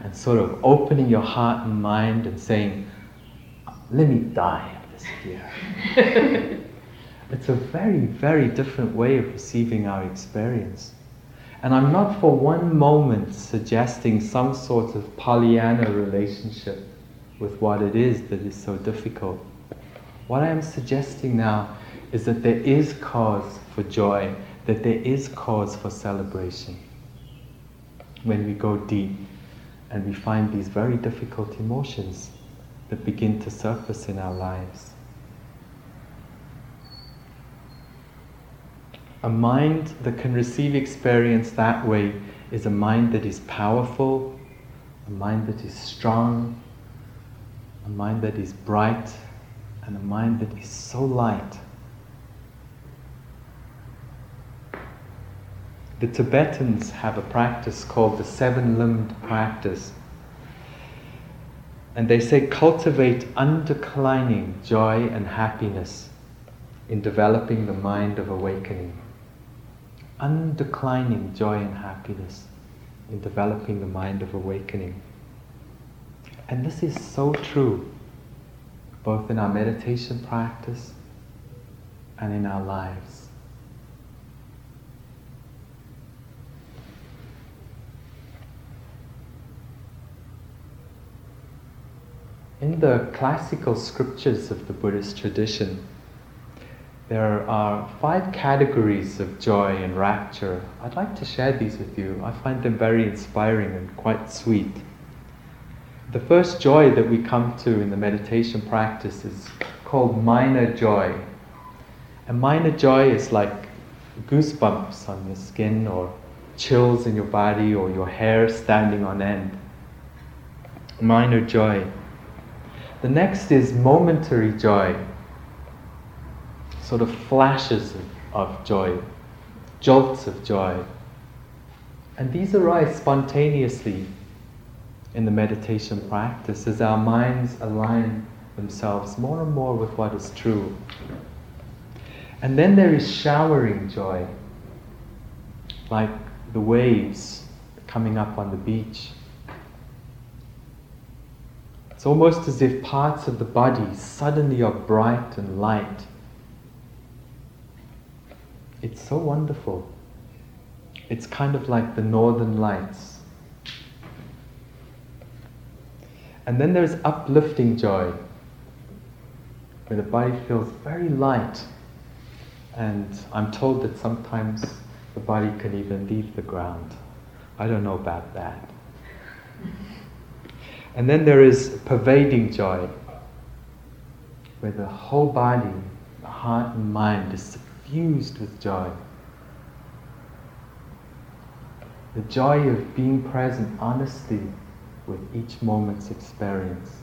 And sort of opening your heart and mind and saying, let me die of this fear. it's a very, very different way of receiving our experience. And I'm not for one moment suggesting some sort of Pollyanna relationship with what it is that is so difficult. What I am suggesting now is that there is cause for joy, that there is cause for celebration when we go deep and we find these very difficult emotions that begin to surface in our lives. A mind that can receive experience that way is a mind that is powerful, a mind that is strong, a mind that is bright, and a mind that is so light. The Tibetans have a practice called the seven limbed practice. And they say cultivate undeclining joy and happiness in developing the mind of awakening undeclining joy and happiness in developing the mind of awakening. And this is so true, both in our meditation practice and in our lives. In the classical scriptures of the Buddhist tradition, there are five categories of joy and rapture. I'd like to share these with you. I find them very inspiring and quite sweet. The first joy that we come to in the meditation practice is called minor joy. And minor joy is like goosebumps on your skin or chills in your body or your hair standing on end. Minor joy. The next is momentary joy sort of flashes of joy, jolts of joy. And these arise spontaneously in the meditation practice as our minds align themselves more and more with what is true. And then there is showering joy, like the waves coming up on the beach. It's almost as if parts of the body suddenly are bright and light it's so wonderful. It's kind of like the northern lights. And then there's uplifting joy, where the body feels very light. And I'm told that sometimes the body can even leave the ground. I don't know about that. And then there is pervading joy, where the whole body, the heart and mind is suffused with joy. The joy of being present honestly with each moment's experience.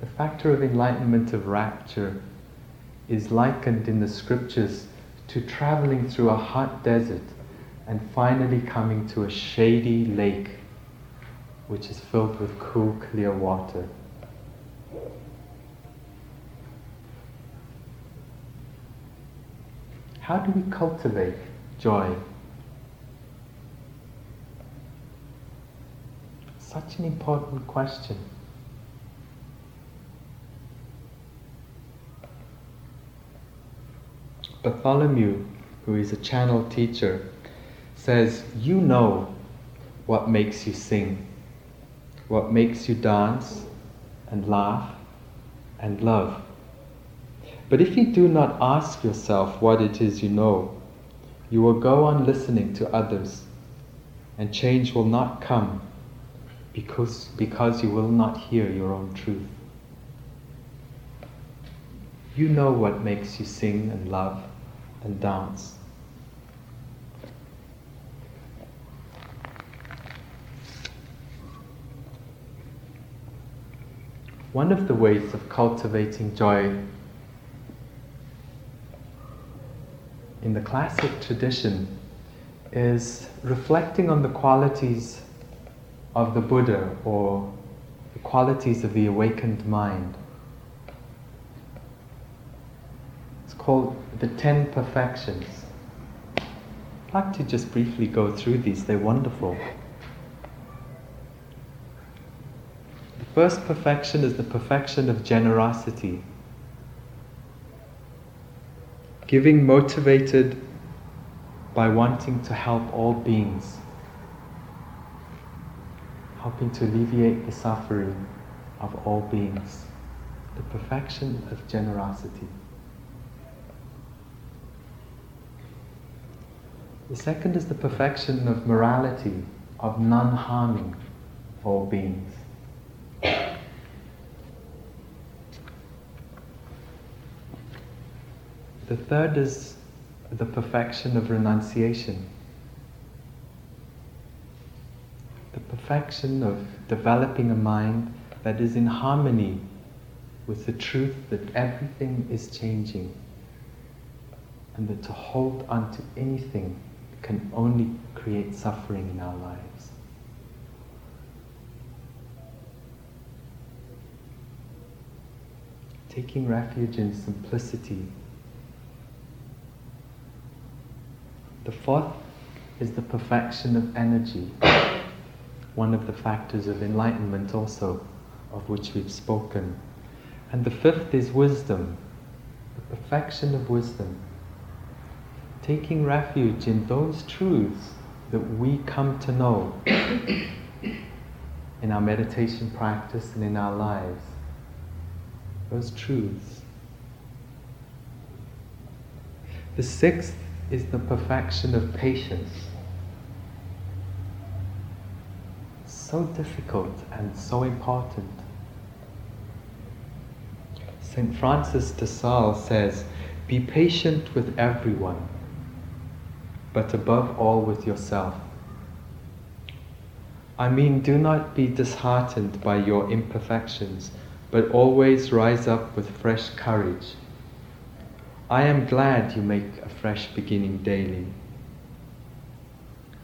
The factor of enlightenment of rapture is likened in the scriptures to traveling through a hot desert and finally coming to a shady lake which is filled with cool, clear water. How do we cultivate joy? Such an important question. Bartholomew, who is a channel teacher, says, You know what makes you sing, what makes you dance and laugh and love. But if you do not ask yourself what it is you know, you will go on listening to others, and change will not come because, because you will not hear your own truth. You know what makes you sing and love and dance. One of the ways of cultivating joy in the classic tradition is reflecting on the qualities of the Buddha or the qualities of the awakened mind. It's called the Ten Perfections. I'd like to just briefly go through these, they're wonderful. The first perfection is the perfection of generosity. Giving motivated by wanting to help all beings, helping to alleviate the suffering of all beings, the perfection of generosity. The second is the perfection of morality, of non harming all beings. The third is the perfection of renunciation. The perfection of developing a mind that is in harmony with the truth that everything is changing and that to hold on to anything can only create suffering in our lives. Taking refuge in simplicity The fourth is the perfection of energy, one of the factors of enlightenment, also, of which we've spoken. And the fifth is wisdom, the perfection of wisdom, taking refuge in those truths that we come to know in our meditation practice and in our lives. Those truths. The sixth is the perfection of patience. So difficult and so important. St. Francis de Sales says, Be patient with everyone, but above all with yourself. I mean, do not be disheartened by your imperfections, but always rise up with fresh courage I am glad you make a fresh beginning daily.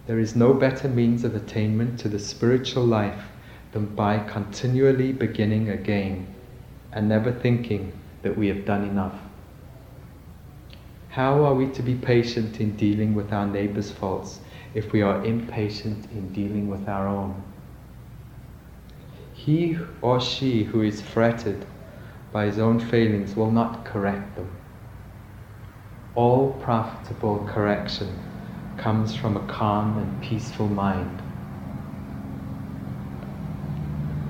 There is no better means of attainment to the spiritual life than by continually beginning again and never thinking that we have done enough. How are we to be patient in dealing with our neighbor's faults if we are impatient in dealing with our own? He or she who is fretted by his own failings will not correct them all profitable correction comes from a calm and peaceful mind.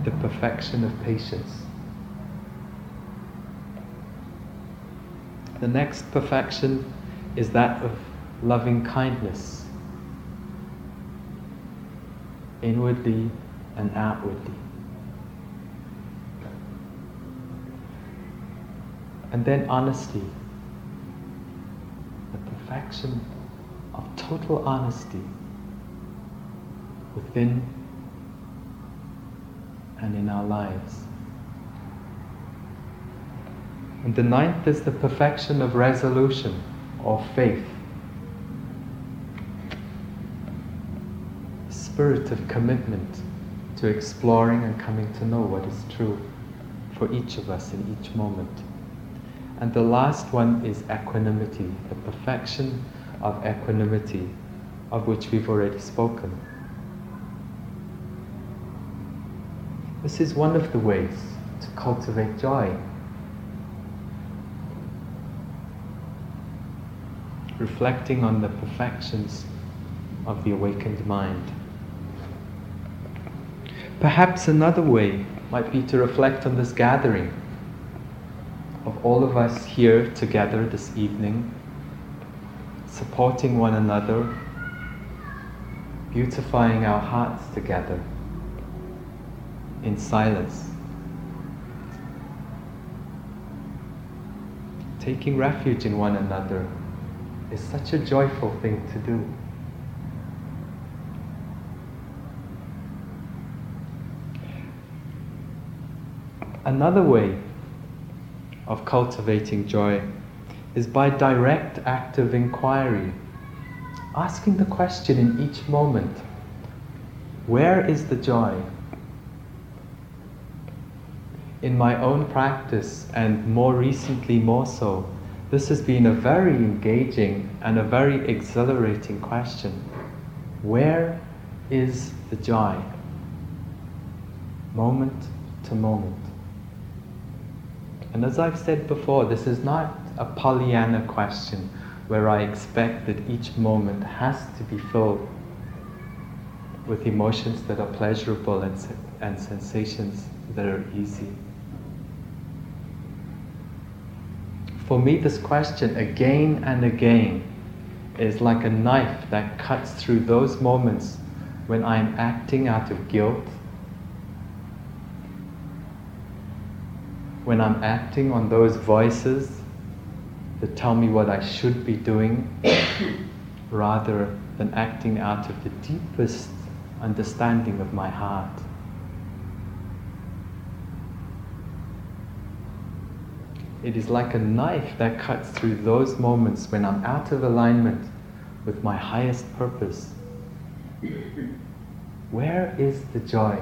The perfection of patience. The next perfection is that of loving kindness, inwardly and outwardly. And then honesty the perfection of total honesty within and in our lives. And the ninth is the perfection of resolution or faith. Spirit of commitment to exploring and coming to know what is true for each of us in each moment. And the last one is equanimity, the perfection of equanimity, of which we've already spoken. This is one of the ways to cultivate joy. Reflecting on the perfections of the awakened mind. Perhaps another way might be to reflect on this gathering of all of us here together this evening, supporting one another, beautifying our hearts together in silence. Taking refuge in one another is such a joyful thing to do. Another way of cultivating joy is by direct active inquiry, asking the question in each moment where is the joy? In my own practice, and more recently, more so, this has been a very engaging and a very exhilarating question. Where is the joy? Moment to moment. And as I've said before, this is not a Pollyanna question where I expect that each moment has to be filled with emotions that are pleasurable and, and sensations that are easy. For me, this question again and again is like a knife that cuts through those moments when I'm acting out of guilt, when I'm acting on those voices that tell me what I should be doing rather than acting out of the deepest understanding of my heart. It is like a knife that cuts through those moments when I'm out of alignment with my highest purpose. Where is the joy?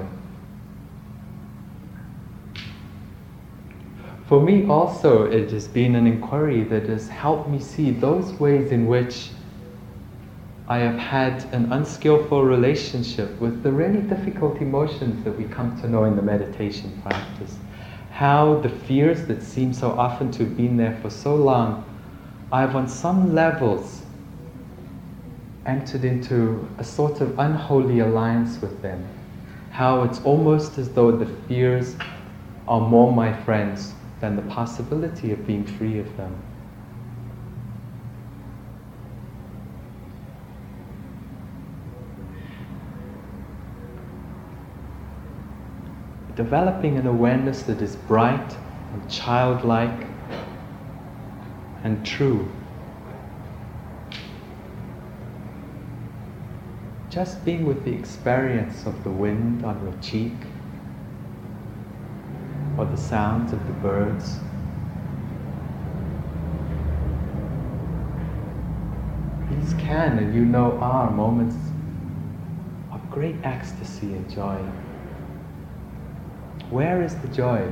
For me, also, it has been an inquiry that has helped me see those ways in which I have had an unskillful relationship with the really difficult emotions that we come to know in the meditation practice. How the fears that seem so often to have been there for so long, I've on some levels entered into a sort of unholy alliance with them. How it's almost as though the fears are more my friends than the possibility of being free of them. Developing an awareness that is bright and childlike and true. Just being with the experience of the wind on your cheek or the sounds of the birds. These can, and you know, are moments of great ecstasy and joy. Where is the joy?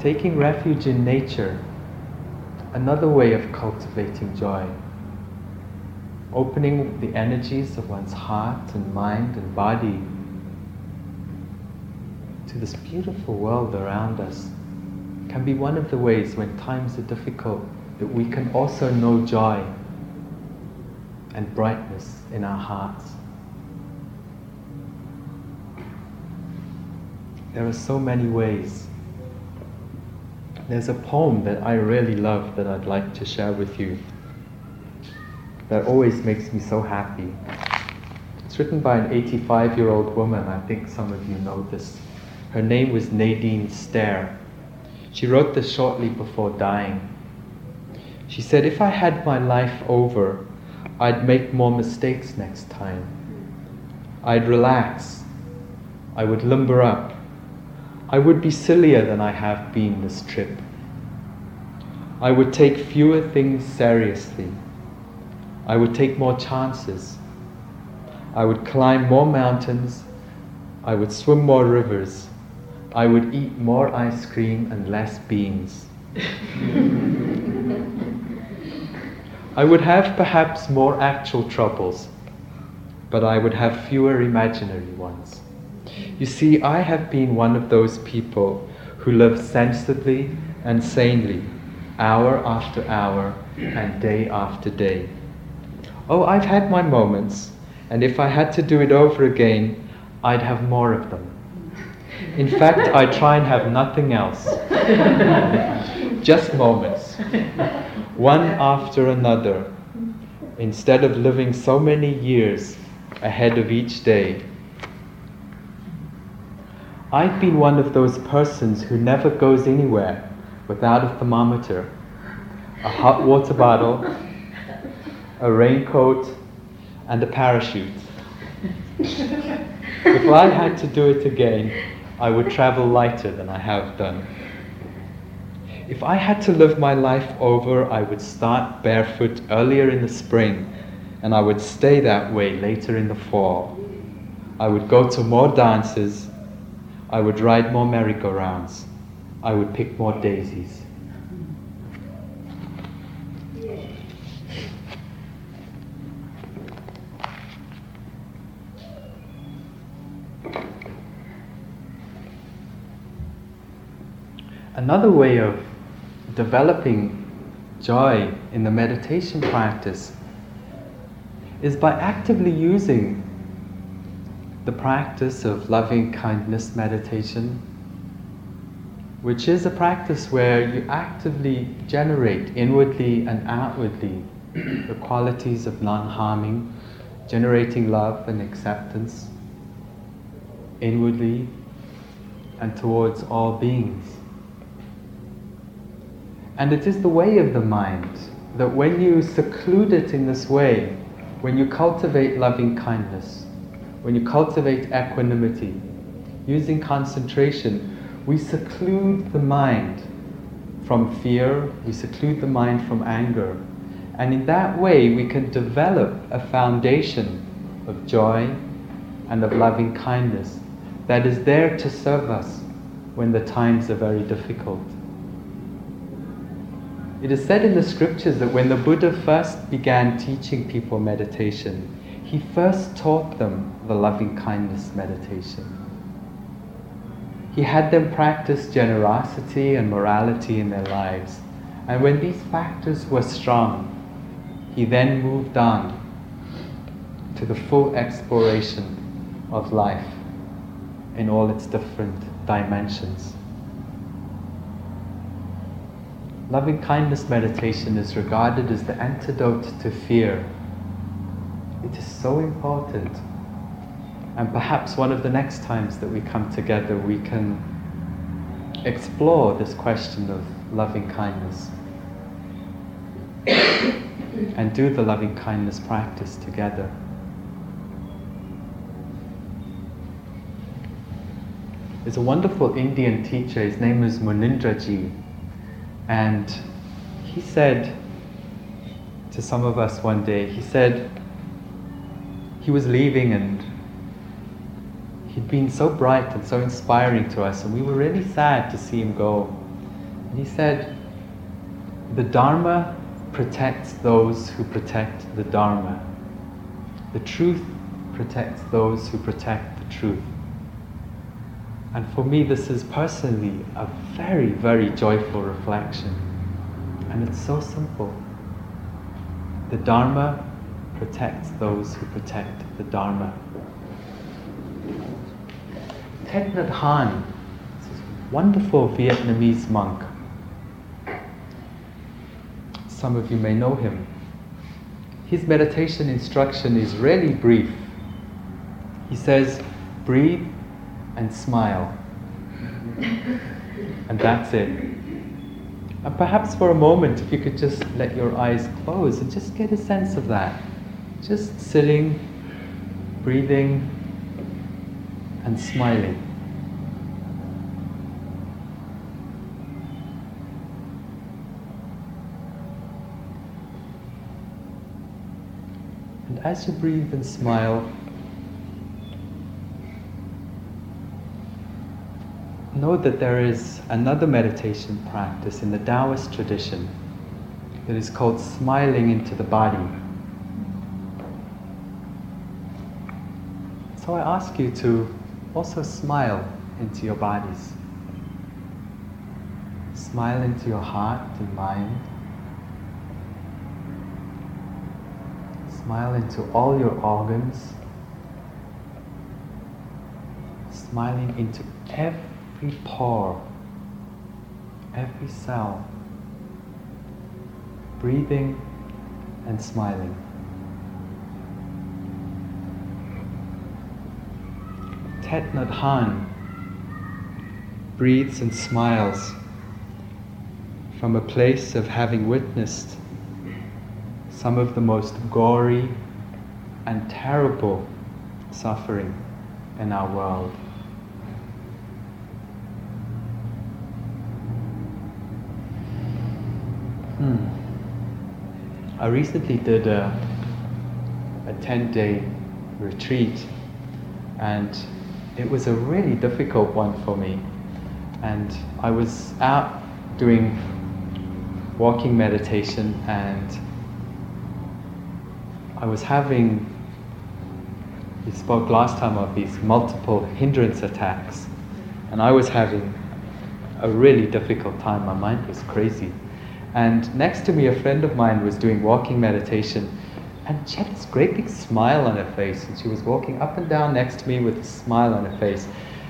Taking refuge in nature, another way of cultivating joy. Opening the energies of one's heart and mind and body to this beautiful world around us can be one of the ways when times are difficult that we can also know joy and brightness in our hearts. There are so many ways. There's a poem that I really love that I'd like to share with you that always makes me so happy. It's written by an 85 year old woman. I think some of you know this. Her name was Nadine Stair. She wrote this shortly before dying. She said, If I had my life over, I'd make more mistakes next time. I'd relax. I would limber up. I would be sillier than I have been this trip. I would take fewer things seriously. I would take more chances. I would climb more mountains. I would swim more rivers. I would eat more ice cream and less beans. I would have perhaps more actual troubles, but I would have fewer imaginary ones. You see, I have been one of those people who live sensibly and sanely, hour after hour and day after day. Oh, I've had my moments, and if I had to do it over again, I'd have more of them. In fact, I try and have nothing else. Just moments, one after another, instead of living so many years ahead of each day I've been one of those persons who never goes anywhere without a thermometer, a hot water bottle, a raincoat, and a parachute. if I had to do it again, I would travel lighter than I have done. If I had to live my life over, I would start barefoot earlier in the spring and I would stay that way later in the fall. I would go to more dances. I would ride more merry-go-rounds. I would pick more daisies. Another way of developing joy in the meditation practice is by actively using the practice of loving kindness meditation, which is a practice where you actively generate inwardly and outwardly the qualities of non harming, generating love and acceptance inwardly and towards all beings. And it is the way of the mind that when you seclude it in this way, when you cultivate loving kindness, when you cultivate equanimity, using concentration, we seclude the mind from fear, we seclude the mind from anger. And in that way, we can develop a foundation of joy and of loving kindness that is there to serve us when the times are very difficult. It is said in the scriptures that when the Buddha first began teaching people meditation, he first taught them the loving kindness meditation. He had them practice generosity and morality in their lives. And when these factors were strong, he then moved on to the full exploration of life in all its different dimensions. Loving kindness meditation is regarded as the antidote to fear. It is so important. And perhaps one of the next times that we come together, we can explore this question of loving kindness and do the loving kindness practice together. There's a wonderful Indian teacher, his name is Munindraji. And he said to some of us one day, he said he was leaving and he'd been so bright and so inspiring to us, and we were really sad to see him go. And he said, The Dharma protects those who protect the Dharma. The truth protects those who protect the truth. And for me, this is personally a very, very joyful reflection. And it's so simple. The Dharma protects those who protect the Dharma. Thich Nhat Hanh, this wonderful Vietnamese monk. Some of you may know him. His meditation instruction is really brief. He says, breathe and smile. and that's it. And perhaps for a moment, if you could just let your eyes close and just get a sense of that. Just sitting, breathing, and smiling. And as you breathe and smile, know that there is another meditation practice in the Taoist tradition that is called smiling into the body. So I ask you to also smile into your bodies. Smile into your heart and mind. Smile into all your organs. Smiling into every pore, every cell, breathing and smiling. Thich Nhat Hanh breathes and smiles from a place of having witnessed some of the most gory and terrible suffering in our world. Hmm. I recently did a, a 10 day retreat, and it was a really difficult one for me. And I was out doing walking meditation, and I was having, we spoke last time of these multiple hindrance attacks, and I was having a really difficult time. My mind was crazy. And next to me, a friend of mine was doing walking meditation, and she had this great big smile on her face, and she was walking up and down next to me with a smile on her face.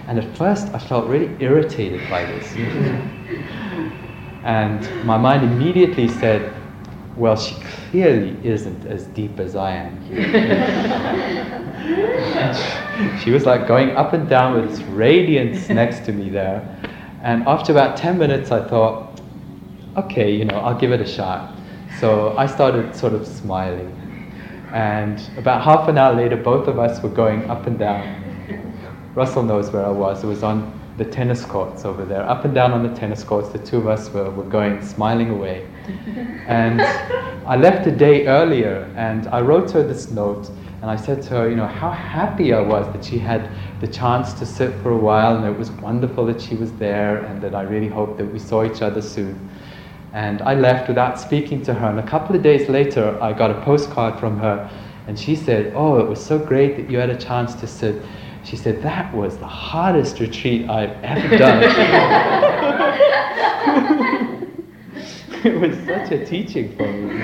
And at first, I felt really irritated by this. and my mind immediately said, Well, she clearly isn't as deep as I am she was like going up and down with this radiance next to me there. And after about 10 minutes, I thought, okay, you know, I'll give it a shot. So I started sort of smiling. And about half an hour later, both of us were going up and down. Russell knows where I was. It was on the tennis courts over there. Up and down on the tennis courts, the two of us were, were going, smiling away. And I left a day earlier and I wrote her this note and I said to her, you know, how happy I was that she had the chance to sit for a while and it was wonderful that she was there and that I really hoped that we saw each other soon. And I left without speaking to her. And a couple of days later, I got a postcard from her. And she said, Oh, it was so great that you had a chance to sit. She said, That was the hardest retreat I've ever done. it was such a teaching for me.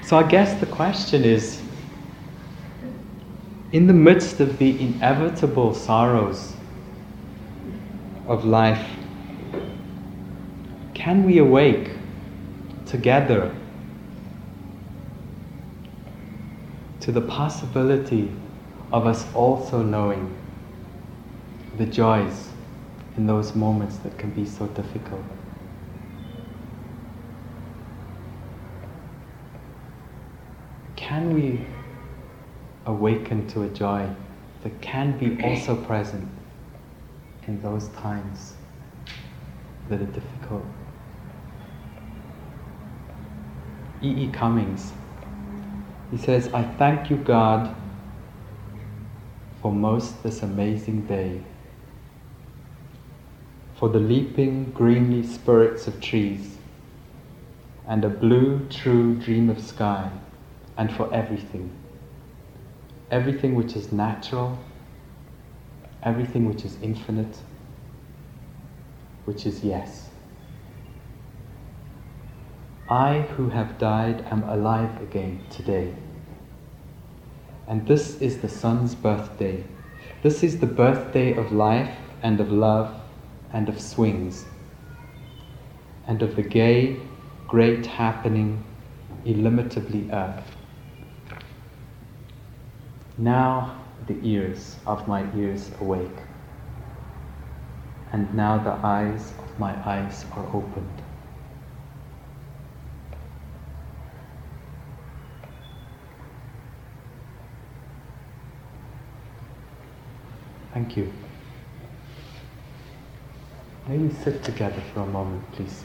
so I guess the question is in the midst of the inevitable sorrows of life, can we awake together to the possibility of us also knowing the joys in those moments that can be so difficult? Can we awaken to a joy that can be also present in those times that are difficult. E. E. Cummings, he says, I thank you, God, for most this amazing day, for the leaping, greenly spirits of trees, and a blue, true dream of sky, and for everything. Everything which is natural everything which is infinite, which is yes. I who have died am alive again today. And this is the sun's birthday. This is the birthday of life and of love and of swings and of the gay, great happening, illimitably earth. Now the ears of my ears awake. And now the eyes of my eyes are opened. Thank you. May we sit together for a moment, please.